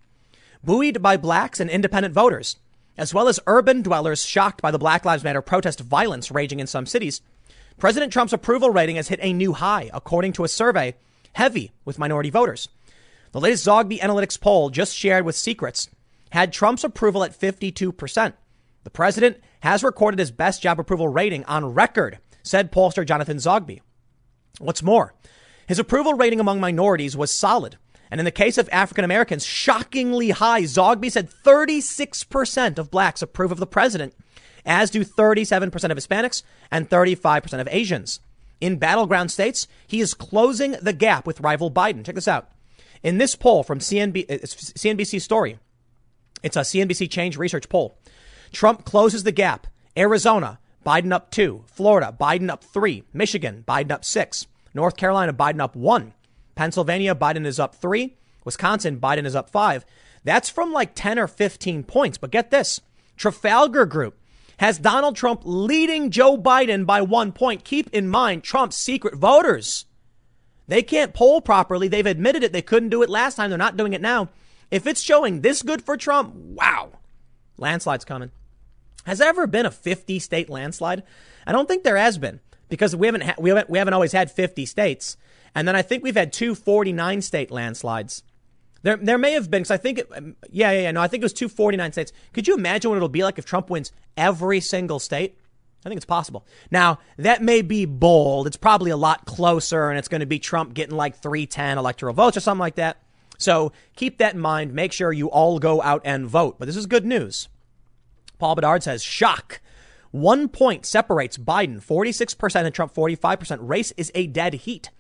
Buoyed by blacks and independent voters, as well as urban dwellers shocked by the Black Lives Matter protest violence raging in some cities, President Trump's approval rating has hit a new high, according to a survey heavy with minority voters. The latest Zogby Analytics poll, just shared with Secrets, had Trump's approval at 52%. The president has recorded his best job approval rating on record, said pollster Jonathan Zogby. What's more, his approval rating among minorities was solid. And in the case of African Americans, shockingly high. Zogby said 36% of blacks approve of the president as do 37% of Hispanics and 35% of Asians. In battleground states, he is closing the gap with rival Biden. Check this out. In this poll from CNB, uh, CNBC Story, it's a CNBC Change Research poll. Trump closes the gap. Arizona, Biden up two. Florida, Biden up three. Michigan, Biden up six. North Carolina, Biden up one. Pennsylvania, Biden is up three. Wisconsin, Biden is up five. That's from like 10 or 15 points. But get this Trafalgar Group has Donald Trump leading Joe Biden by one point. Keep in mind Trump's secret voters. They can't poll properly. They've admitted it. They couldn't do it last time. They're not doing it now. If it's showing this good for Trump, wow. Landslide's coming. Has there ever been a 50 state landslide? I don't think there has been because we haven't, ha- we haven't, we haven't always had 50 states. And then I think we've had two 49 state landslides. There, there may have been, because I think, it, um, yeah, yeah, yeah, no, I think it was 249 states. Could you imagine what it'll be like if Trump wins every single state? I think it's possible. Now, that may be bold. It's probably a lot closer, and it's going to be Trump getting like 310 electoral votes or something like that. So keep that in mind. Make sure you all go out and vote. But this is good news. Paul Bedard says, shock. One point separates Biden 46% and Trump 45%. Race is a dead heat.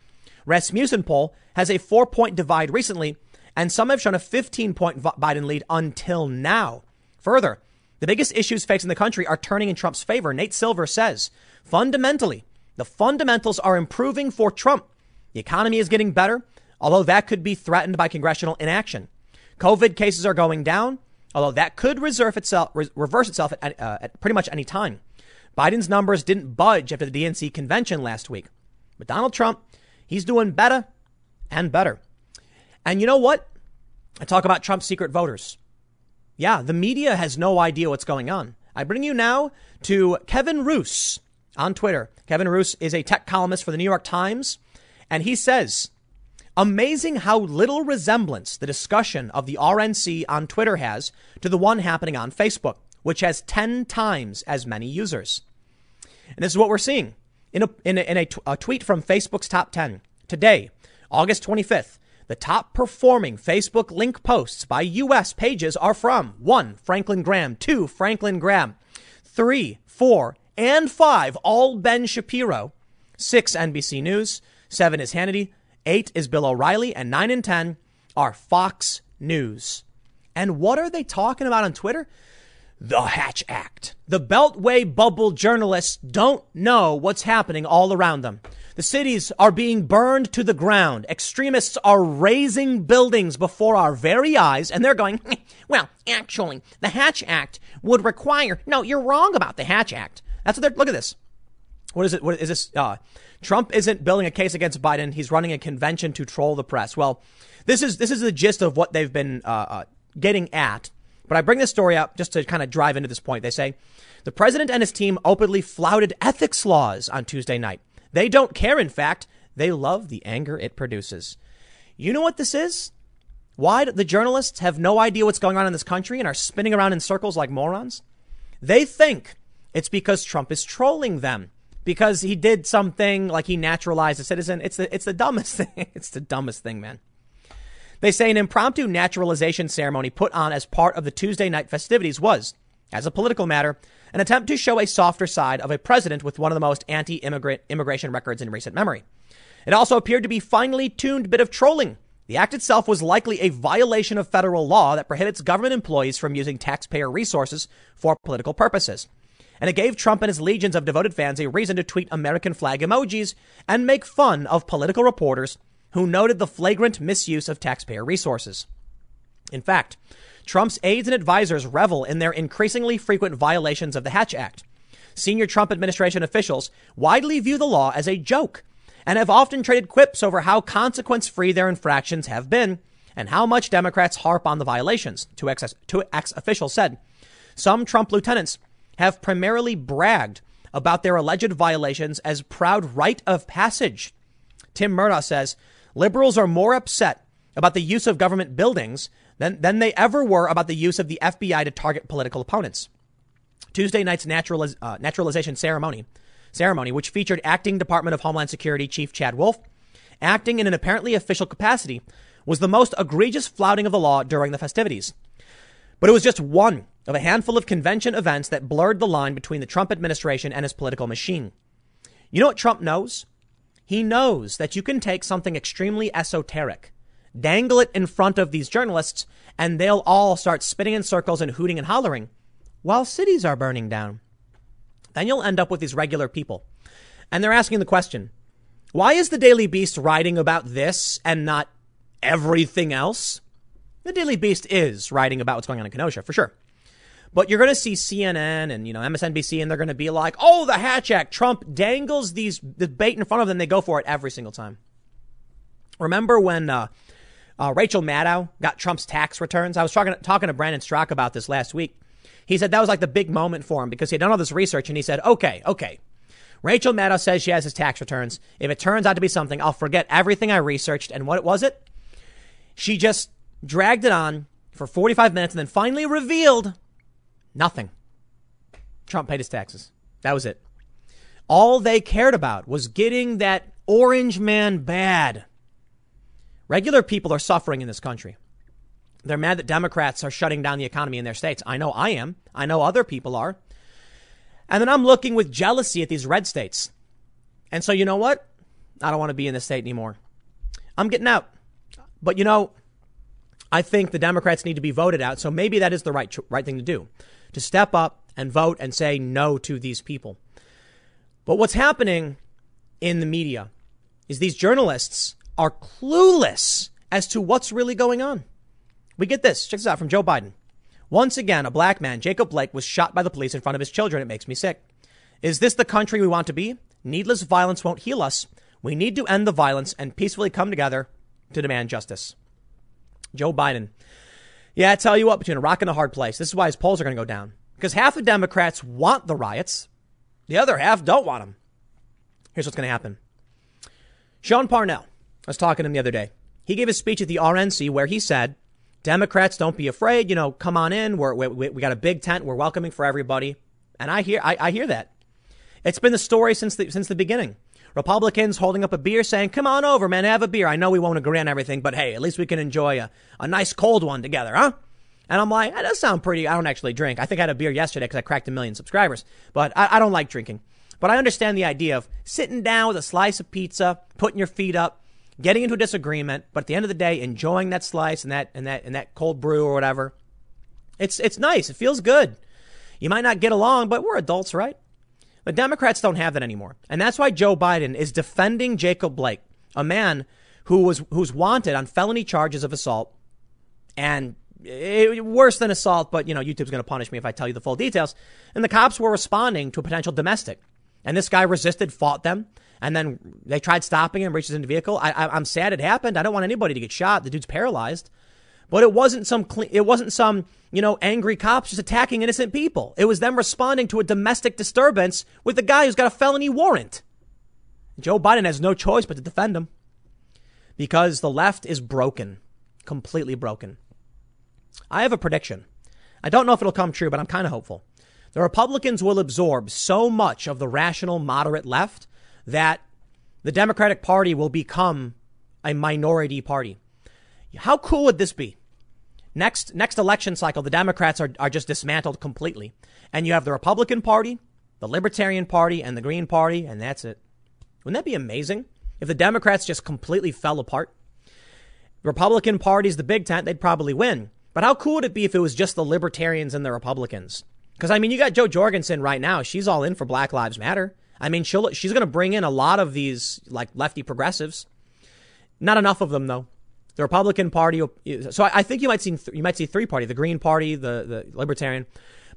Rasmussen poll has a four point divide recently and some have shown a 15 point Biden lead until now. Further, the biggest issues facing the country are turning in Trump's favor. Nate Silver says, fundamentally, the fundamentals are improving for Trump. The economy is getting better, although that could be threatened by congressional inaction. COVID cases are going down, although that could itself, reverse itself at, uh, at pretty much any time. Biden's numbers didn't budge after the DNC convention last week. But Donald Trump, he's doing better and better. And you know what? I talk about Trump's secret voters. Yeah, the media has no idea what's going on. I bring you now to Kevin Roose on Twitter. Kevin Roose is a tech columnist for the New York Times, and he says, Amazing how little resemblance the discussion of the RNC on Twitter has to the one happening on Facebook, which has 10 times as many users. And this is what we're seeing. In a, in a, in a, t- a tweet from Facebook's top 10 today, August 25th, the top performing Facebook link posts by US pages are from 1. Franklin Graham, 2. Franklin Graham, 3, 4, and 5, all Ben Shapiro, 6. NBC News, 7 is Hannity, 8 is Bill O'Reilly, and 9 and 10 are Fox News. And what are they talking about on Twitter? The Hatch Act. The Beltway bubble journalists don't know what's happening all around them. The cities are being burned to the ground. Extremists are razing buildings before our very eyes, and they're going, well, actually, the Hatch Act would require. No, you're wrong about the Hatch Act. That's what they're. Look at this. What is it? What is this? Uh, Trump isn't building a case against Biden. He's running a convention to troll the press. Well, this is this is the gist of what they've been uh, uh, getting at. But I bring this story up just to kind of drive into this point. They say the president and his team openly flouted ethics laws on Tuesday night. They don't care. In fact, they love the anger it produces. You know what this is? Why the journalists have no idea what's going on in this country and are spinning around in circles like morons? They think it's because Trump is trolling them because he did something like he naturalized a citizen. It's the, it's the dumbest <laughs> thing. It's the dumbest thing, man. They say an impromptu naturalization ceremony put on as part of the Tuesday night festivities was, as a political matter, an attempt to show a softer side of a president with one of the most anti-immigrant immigration records in recent memory. It also appeared to be finely tuned bit of trolling. The act itself was likely a violation of federal law that prohibits government employees from using taxpayer resources for political purposes and it gave Trump and his legions of devoted fans a reason to tweet American flag emojis and make fun of political reporters who noted the flagrant misuse of taxpayer resources. In fact, Trump's aides and advisors revel in their increasingly frequent violations of the Hatch Act. Senior Trump administration officials widely view the law as a joke and have often traded quips over how consequence free their infractions have been and how much Democrats harp on the violations, two ex, officials said. Some Trump lieutenants have primarily bragged about their alleged violations as proud rite of passage. Tim Murtaugh says liberals are more upset about the use of government buildings than, than they ever were about the use of the FBI to target political opponents. Tuesday night's naturaliz- uh, naturalization ceremony, ceremony, which featured acting Department of Homeland Security Chief Chad Wolf, acting in an apparently official capacity, was the most egregious flouting of the law during the festivities. But it was just one of a handful of convention events that blurred the line between the Trump administration and his political machine. You know what Trump knows? He knows that you can take something extremely esoteric, dangle it in front of these journalists, and they'll all start spinning in circles and hooting and hollering while cities are burning down. Then you'll end up with these regular people. And they're asking the question why is the Daily Beast writing about this and not everything else? The Daily Beast is writing about what's going on in Kenosha, for sure. But you're going to see CNN and, you know, MSNBC and they're going to be like, oh, the Hatch Act. Trump dangles these the bait in front of them. They go for it every single time. Remember when uh, uh, Rachel Maddow got Trump's tax returns? I was talking, talking to Brandon Straka about this last week. He said that was like the big moment for him because he had done all this research and he said, okay, okay. Rachel Maddow says she has his tax returns. If it turns out to be something, I'll forget everything I researched. And what was it? She just dragged it on for 45 minutes and then finally revealed Nothing. Trump paid his taxes. That was it. All they cared about was getting that orange man bad. Regular people are suffering in this country. They're mad that Democrats are shutting down the economy in their states. I know I am. I know other people are. And then I'm looking with jealousy at these red states. And so, you know what? I don't want to be in this state anymore. I'm getting out. But you know, I think the Democrats need to be voted out. So maybe that is the right right thing to do, to step up and vote and say no to these people. But what's happening in the media is these journalists are clueless as to what's really going on. We get this. Check this out from Joe Biden. Once again, a black man, Jacob Blake, was shot by the police in front of his children. It makes me sick. Is this the country we want to be? Needless violence won't heal us. We need to end the violence and peacefully come together to demand justice. Joe Biden. Yeah, I tell you what, between a rock and a hard place. This is why his polls are going to go down. Because half the Democrats want the riots, the other half don't want them. Here's what's going to happen. Sean Parnell, I was talking to him the other day. He gave a speech at the RNC where he said, Democrats, don't be afraid. You know, come on in. We're, we, we got a big tent. We're welcoming for everybody. And I hear, I, I hear that. It's been the story since the, since the beginning. Republicans holding up a beer saying, come on over, man, have a beer. I know we won't agree on everything, but hey, at least we can enjoy a, a nice cold one together, huh? And I'm like, that does sound pretty. I don't actually drink. I think I had a beer yesterday because I cracked a million subscribers, but I, I don't like drinking. But I understand the idea of sitting down with a slice of pizza, putting your feet up, getting into a disagreement, but at the end of the day, enjoying that slice and that and that and that cold brew or whatever. It's it's nice. It feels good. You might not get along, but we're adults, right? But Democrats don't have that anymore. And that's why Joe Biden is defending Jacob Blake, a man who was who's wanted on felony charges of assault and it, worse than assault, but you know, YouTube's going to punish me if I tell you the full details. And the cops were responding to a potential domestic. And this guy resisted, fought them, and then they tried stopping him, reaches into the vehicle. I, I, I'm sad it happened. I don't want anybody to get shot. The dude's paralyzed. But it wasn't some it wasn't some, you know, angry cops just attacking innocent people. It was them responding to a domestic disturbance with a guy who's got a felony warrant. Joe Biden has no choice but to defend him because the left is broken, completely broken. I have a prediction. I don't know if it'll come true, but I'm kind of hopeful. The Republicans will absorb so much of the rational moderate left that the Democratic Party will become a minority party. How cool would this be? Next, next election cycle, the Democrats are, are just dismantled completely. And you have the Republican Party, the Libertarian Party, and the Green Party, and that's it. Wouldn't that be amazing? If the Democrats just completely fell apart? Republican Party's the big tent, they'd probably win. But how cool would it be if it was just the Libertarians and the Republicans? Because, I mean, you got Jo Jorgensen right now. She's all in for Black Lives Matter. I mean, she'll, she's going to bring in a lot of these, like, lefty progressives. Not enough of them, though. The Republican Party. So I, think you might see you might see three party: the Green Party, the the Libertarian,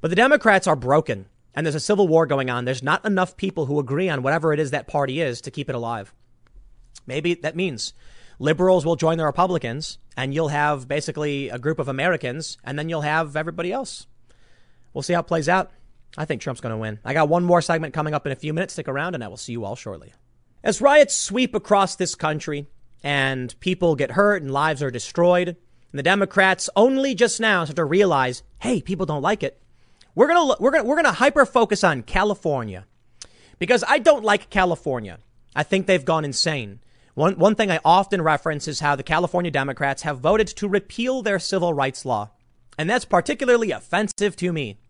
but the Democrats are broken, and there's a civil war going on. There's not enough people who agree on whatever it is that party is to keep it alive. Maybe that means liberals will join the Republicans, and you'll have basically a group of Americans, and then you'll have everybody else. We'll see how it plays out. I think Trump's going to win. I got one more segment coming up in a few minutes. Stick around, and I will see you all shortly. As riots sweep across this country, and people get hurt and lives are destroyed. And the Democrats only just now start to realize, hey, people don't like it. We're gonna we're gonna we're gonna hyper focus on California because I don't like California. I think they've gone insane. One one thing I often reference is how the California Democrats have voted to repeal their civil rights law, and that's particularly offensive to me.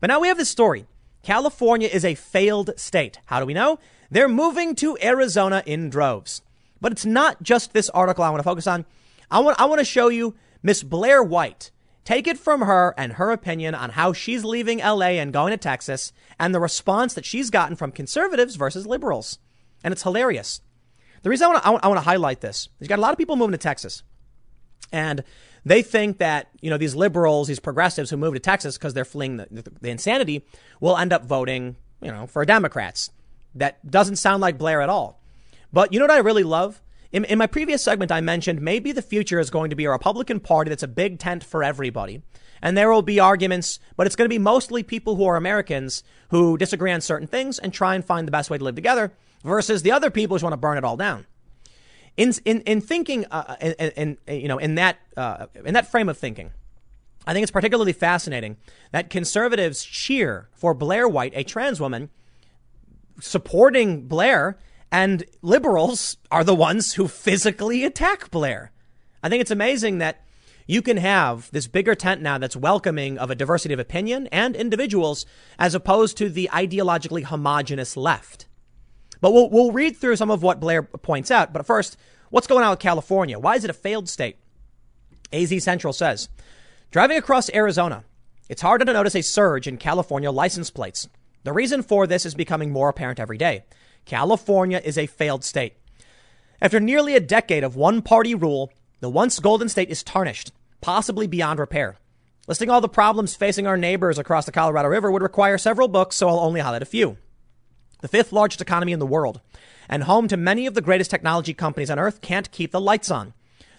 But now we have this story. California is a failed state. How do we know? They're moving to Arizona in droves. But it's not just this article I want to focus on. I want, I want to show you Miss Blair White. Take it from her and her opinion on how she's leaving LA and going to Texas and the response that she's gotten from conservatives versus liberals. And it's hilarious. The reason I want to, I want, I want to highlight this, is you've got a lot of people moving to Texas. And they think that, you know, these liberals, these progressives who move to Texas because they're fleeing the, the, the insanity will end up voting, you know, for Democrats. That doesn't sound like Blair at all. But you know what I really love? In, in, my previous segment, I mentioned maybe the future is going to be a Republican Party that's a big tent for everybody. And there will be arguments, but it's going to be mostly people who are Americans who disagree on certain things and try and find the best way to live together versus the other people who just want to burn it all down. In, in, in thinking, uh, in, in, you know, in that, uh, in that frame of thinking, I think it's particularly fascinating that conservatives cheer for Blair White, a trans woman, supporting Blair and liberals are the ones who physically attack Blair. I think it's amazing that you can have this bigger tent now that's welcoming of a diversity of opinion and individuals as opposed to the ideologically homogenous left. But we'll, we'll read through some of what Blair points out. But first, what's going on with California? Why is it a failed state? AZ Central says, driving across Arizona, it's harder to notice a surge in California license plates. The reason for this is becoming more apparent every day. California is a failed state. After nearly a decade of one party rule, the once golden state is tarnished, possibly beyond repair. Listing all the problems facing our neighbors across the Colorado River would require several books, so I'll only highlight a few. The fifth largest economy in the world, and home to many of the greatest technology companies on earth, can't keep the lights on.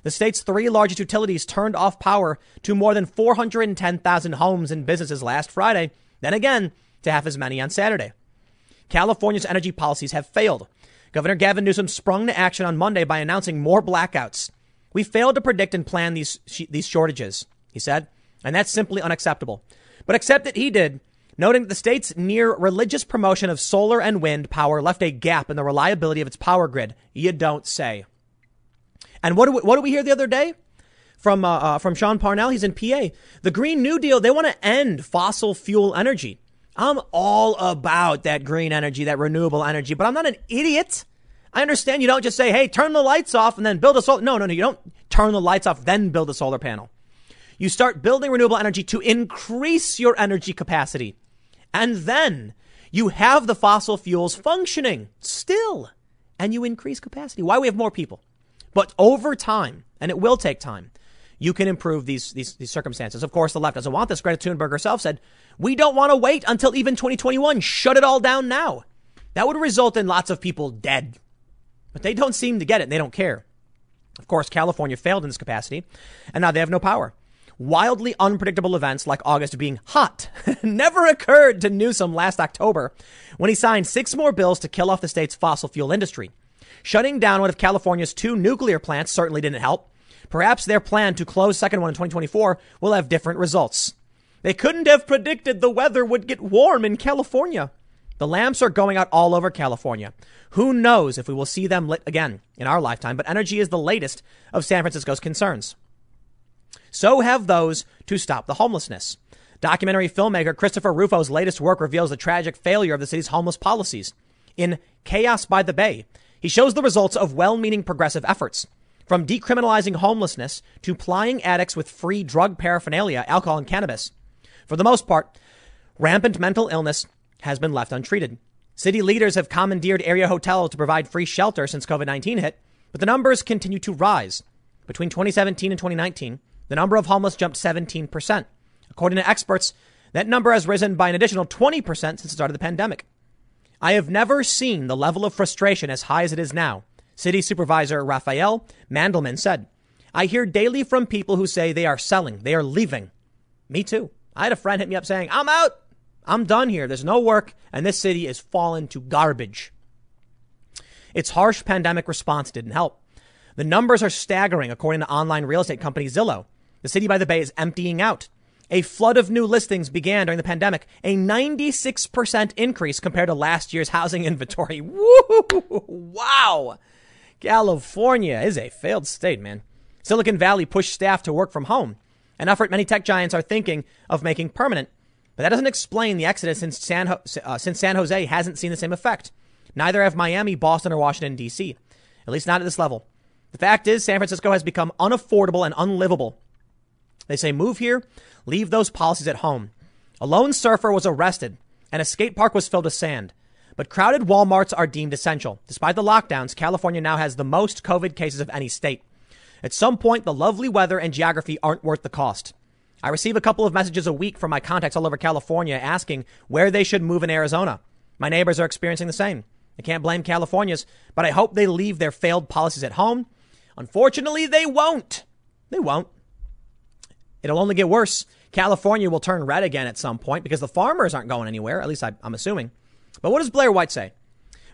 The state's three largest utilities turned off power to more than 410,000 homes and businesses last Friday, then again to half as many on Saturday. California's energy policies have failed. Governor Gavin Newsom sprung to action on Monday by announcing more blackouts. We failed to predict and plan these, these shortages, he said, and that's simply unacceptable. But accept that he did, noting that the state's near religious promotion of solar and wind power left a gap in the reliability of its power grid. You don't say. And what do we, what did we hear the other day? From, uh, uh, from Sean Parnell, he's in PA. The Green New Deal, they want to end fossil fuel energy. I'm all about that green energy, that renewable energy, but I'm not an idiot. I understand you don't just say, hey, turn the lights off and then build a solar. No, no, no. You don't turn the lights off, then build a solar panel. You start building renewable energy to increase your energy capacity. And then you have the fossil fuels functioning still and you increase capacity. Why we have more people? But over time, and it will take time, you can improve these, these, these circumstances. Of course, the left doesn't want this. Greta Thunberg herself said, we don't want to wait until even 2021. Shut it all down now. That would result in lots of people dead. But they don't seem to get it. and They don't care. Of course, California failed in this capacity, and now they have no power. Wildly unpredictable events like August being hot <laughs> never occurred to Newsom last October when he signed six more bills to kill off the state's fossil fuel industry. Shutting down one of California's two nuclear plants certainly didn't help. Perhaps their plan to close second one in 2024 will have different results. They couldn't have predicted the weather would get warm in California. The lamps are going out all over California. Who knows if we will see them lit again in our lifetime, but energy is the latest of San Francisco's concerns. So have those to stop the homelessness. Documentary filmmaker Christopher Rufo's latest work reveals the tragic failure of the city's homeless policies. In Chaos by the Bay, he shows the results of well meaning progressive efforts. From decriminalizing homelessness to plying addicts with free drug paraphernalia, alcohol, and cannabis. For the most part, rampant mental illness has been left untreated. City leaders have commandeered area hotels to provide free shelter since COVID 19 hit, but the numbers continue to rise. Between 2017 and 2019, the number of homeless jumped 17%. According to experts, that number has risen by an additional 20% since the start of the pandemic. I have never seen the level of frustration as high as it is now, City Supervisor Rafael Mandelman said. I hear daily from people who say they are selling, they are leaving. Me too. I had a friend hit me up saying, I'm out. I'm done here. There's no work, and this city is fallen to garbage. Its harsh pandemic response didn't help. The numbers are staggering, according to online real estate company Zillow. The city by the bay is emptying out. A flood of new listings began during the pandemic, a 96% increase compared to last year's housing <laughs> inventory. Wow! California is a failed state, man. Silicon Valley pushed staff to work from home an effort many tech giants are thinking of making permanent. But that doesn't explain the exodus since San, Ho- uh, since San Jose hasn't seen the same effect. Neither have Miami, Boston, or Washington, D.C., at least not at this level. The fact is, San Francisco has become unaffordable and unlivable. They say move here, leave those policies at home. A lone surfer was arrested, and a skate park was filled with sand. But crowded Walmarts are deemed essential. Despite the lockdowns, California now has the most COVID cases of any state. At some point, the lovely weather and geography aren't worth the cost. I receive a couple of messages a week from my contacts all over California asking where they should move in Arizona. My neighbors are experiencing the same. I can't blame Californians, but I hope they leave their failed policies at home. Unfortunately, they won't. They won't. It'll only get worse. California will turn red again at some point because the farmers aren't going anywhere, at least I, am assuming. But what does Blair White say?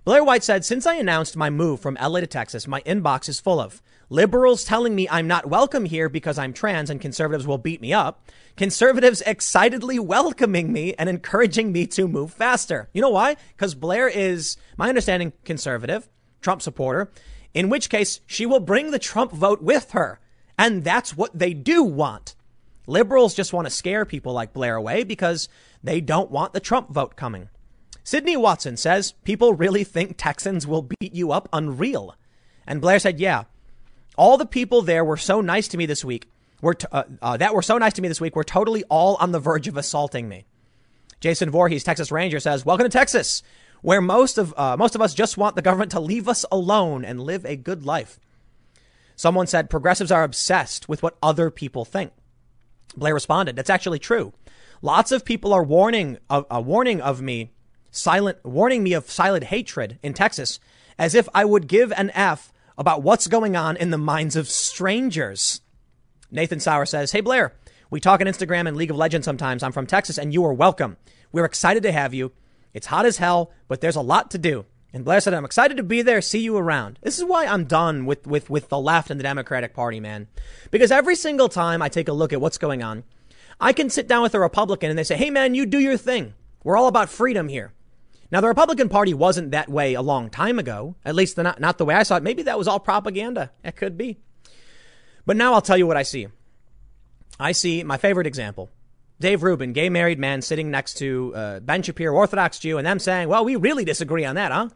Blair White said, Since I announced my move from LA to Texas, my inbox is full of liberals telling me I'm not welcome here because I'm trans and conservatives will beat me up, conservatives excitedly welcoming me and encouraging me to move faster. You know why? Because Blair is, my understanding, conservative, Trump supporter, in which case she will bring the Trump vote with her. And that's what they do want. Liberals just want to scare people like Blair away because they don't want the Trump vote coming. Sydney Watson says people really think Texans will beat you up unreal. And Blair said, yeah, all the people there were so nice to me this week. were t- uh, uh, that were so nice to me this week were totally all on the verge of assaulting me. Jason Voorhees, Texas Ranger, says, "Welcome to Texas, where most of uh, most of us just want the government to leave us alone and live a good life." Someone said progressives are obsessed with what other people think. Blair responded, "That's actually true. Lots of people are warning uh, uh, warning of me, silent warning me of silent hatred in Texas, as if I would give an f about what's going on in the minds of strangers." Nathan Sauer says, "Hey Blair, we talk on Instagram and League of Legends sometimes. I'm from Texas, and you are welcome. We're excited to have you. It's hot as hell, but there's a lot to do." And Blair said, I'm excited to be there, see you around. This is why I'm done with, with, with the left and the Democratic Party, man. Because every single time I take a look at what's going on, I can sit down with a Republican and they say, hey, man, you do your thing. We're all about freedom here. Now, the Republican Party wasn't that way a long time ago, at least not, not the way I saw it. Maybe that was all propaganda. It could be. But now I'll tell you what I see. I see my favorite example. Dave Rubin, gay married man sitting next to uh, Ben Shapiro, Orthodox Jew, and them saying, well, we really disagree on that, huh?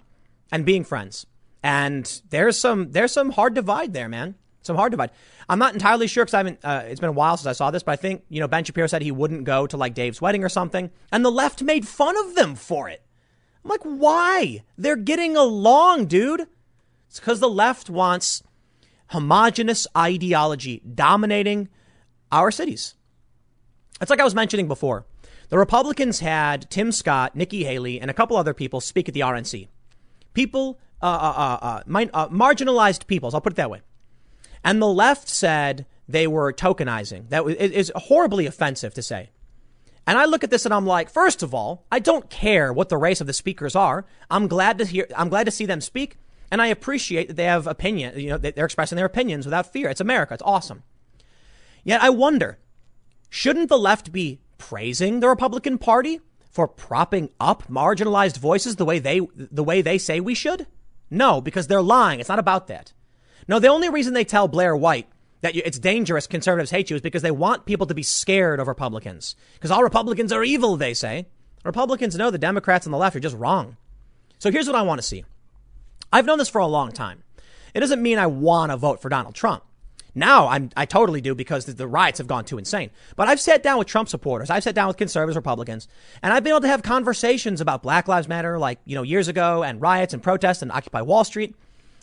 And being friends. And there's some there's some hard divide there, man. Some hard divide. I'm not entirely sure because I haven't. Uh, it's been a while since I saw this, but I think you know Ben Shapiro said he wouldn't go to like Dave's wedding or something, and the left made fun of them for it. I'm like, why? They're getting along, dude. It's because the left wants homogenous ideology dominating our cities. It's like I was mentioning before. The Republicans had Tim Scott, Nikki Haley, and a couple other people speak at the RNC people, uh, uh, uh, marginalized peoples. I'll put it that way. And the left said they were tokenizing. That is horribly offensive to say. And I look at this and I'm like, first of all, I don't care what the race of the speakers are. I'm glad to hear, I'm glad to see them speak. And I appreciate that they have opinion, you know, they're expressing their opinions without fear. It's America. It's awesome. Yet I wonder, shouldn't the left be praising the Republican Party for propping up marginalized voices the way they the way they say we should? No, because they're lying. It's not about that. No, the only reason they tell Blair White that it's dangerous conservatives hate you is because they want people to be scared of Republicans. Because all Republicans are evil, they say. Republicans know the Democrats on the left are just wrong. So here's what I want to see. I've known this for a long time. It doesn't mean I want to vote for Donald Trump. Now I'm, I totally do because the, the riots have gone too insane. But I've sat down with Trump supporters. I've sat down with conservatives, Republicans, and I've been able to have conversations about Black Lives Matter, like, you know, years ago and riots and protests and Occupy Wall Street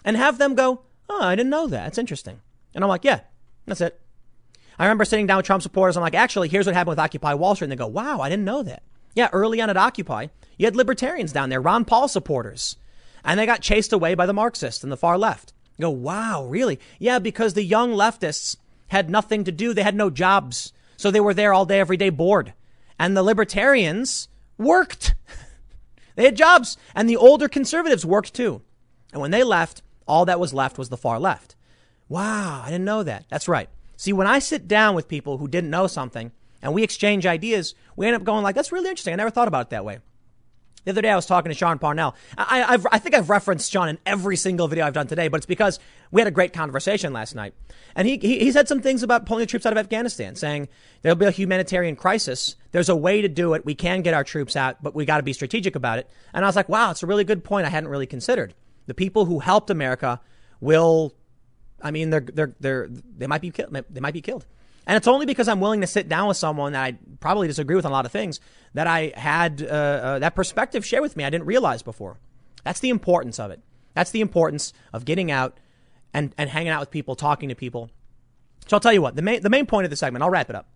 and have them go, Oh, I didn't know that. It's interesting. And I'm like, yeah, that's it. I remember sitting down with Trump supporters. I'm like, actually, here's what happened with Occupy Wall Street. And they go, wow, I didn't know that. Yeah, early on at Occupy, you had libertarians down there, Ron Paul supporters, and they got chased away by the Marxists and the far left. You go, wow, really? Yeah, because the young leftists had nothing to do. They had no jobs. So they were there all day, every day, bored. And the libertarians worked. <laughs> they had jobs. And the older conservatives worked too. And when they left, all that was left was the far left. Wow, I didn't know that. That's right. See, when I sit down with people who didn't know something and we exchange ideas, we end up going like, that's really interesting. I never thought about it that way. The other day I was talking to Sean Parnell. I, I've, I think I've referenced Sean in every single video I've done today, but it's because we had a great conversation last night. And he, he, he said some things about pulling the troops out of Afghanistan, saying there'll be a humanitarian crisis. There's a way to do it. We can get our troops out, but we got to be strategic about it. And I was like, wow, it's a really good point I hadn't really considered. The people who helped America will, I mean, they're, they're, they're, they might be killed. They might be killed. And it's only because I'm willing to sit down with someone that I probably disagree with on a lot of things that I had uh, uh, that perspective shared with me I didn't realize before. That's the importance of it. That's the importance of getting out and, and hanging out with people, talking to people. So I'll tell you what, the main, the main point of the segment, I'll wrap it up.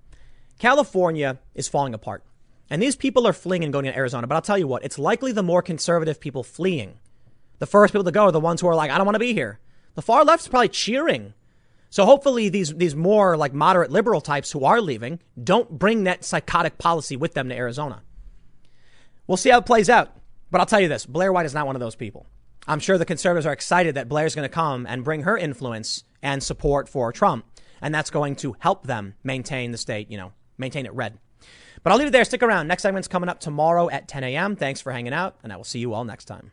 California is falling apart. And these people are fleeing and going to Arizona. But I'll tell you what, it's likely the more conservative people fleeing. The first people to go are the ones who are like, I don't want to be here. The far left's probably cheering so hopefully these these more like moderate liberal types who are leaving don't bring that psychotic policy with them to Arizona. We'll see how it plays out. But I'll tell you this, Blair White is not one of those people. I'm sure the conservatives are excited that Blair's going to come and bring her influence and support for Trump, and that's going to help them maintain the state, you know, maintain it red. But I'll leave it there. Stick around. Next segment's coming up tomorrow at 10 a.m. Thanks for hanging out, and I will see you all next time.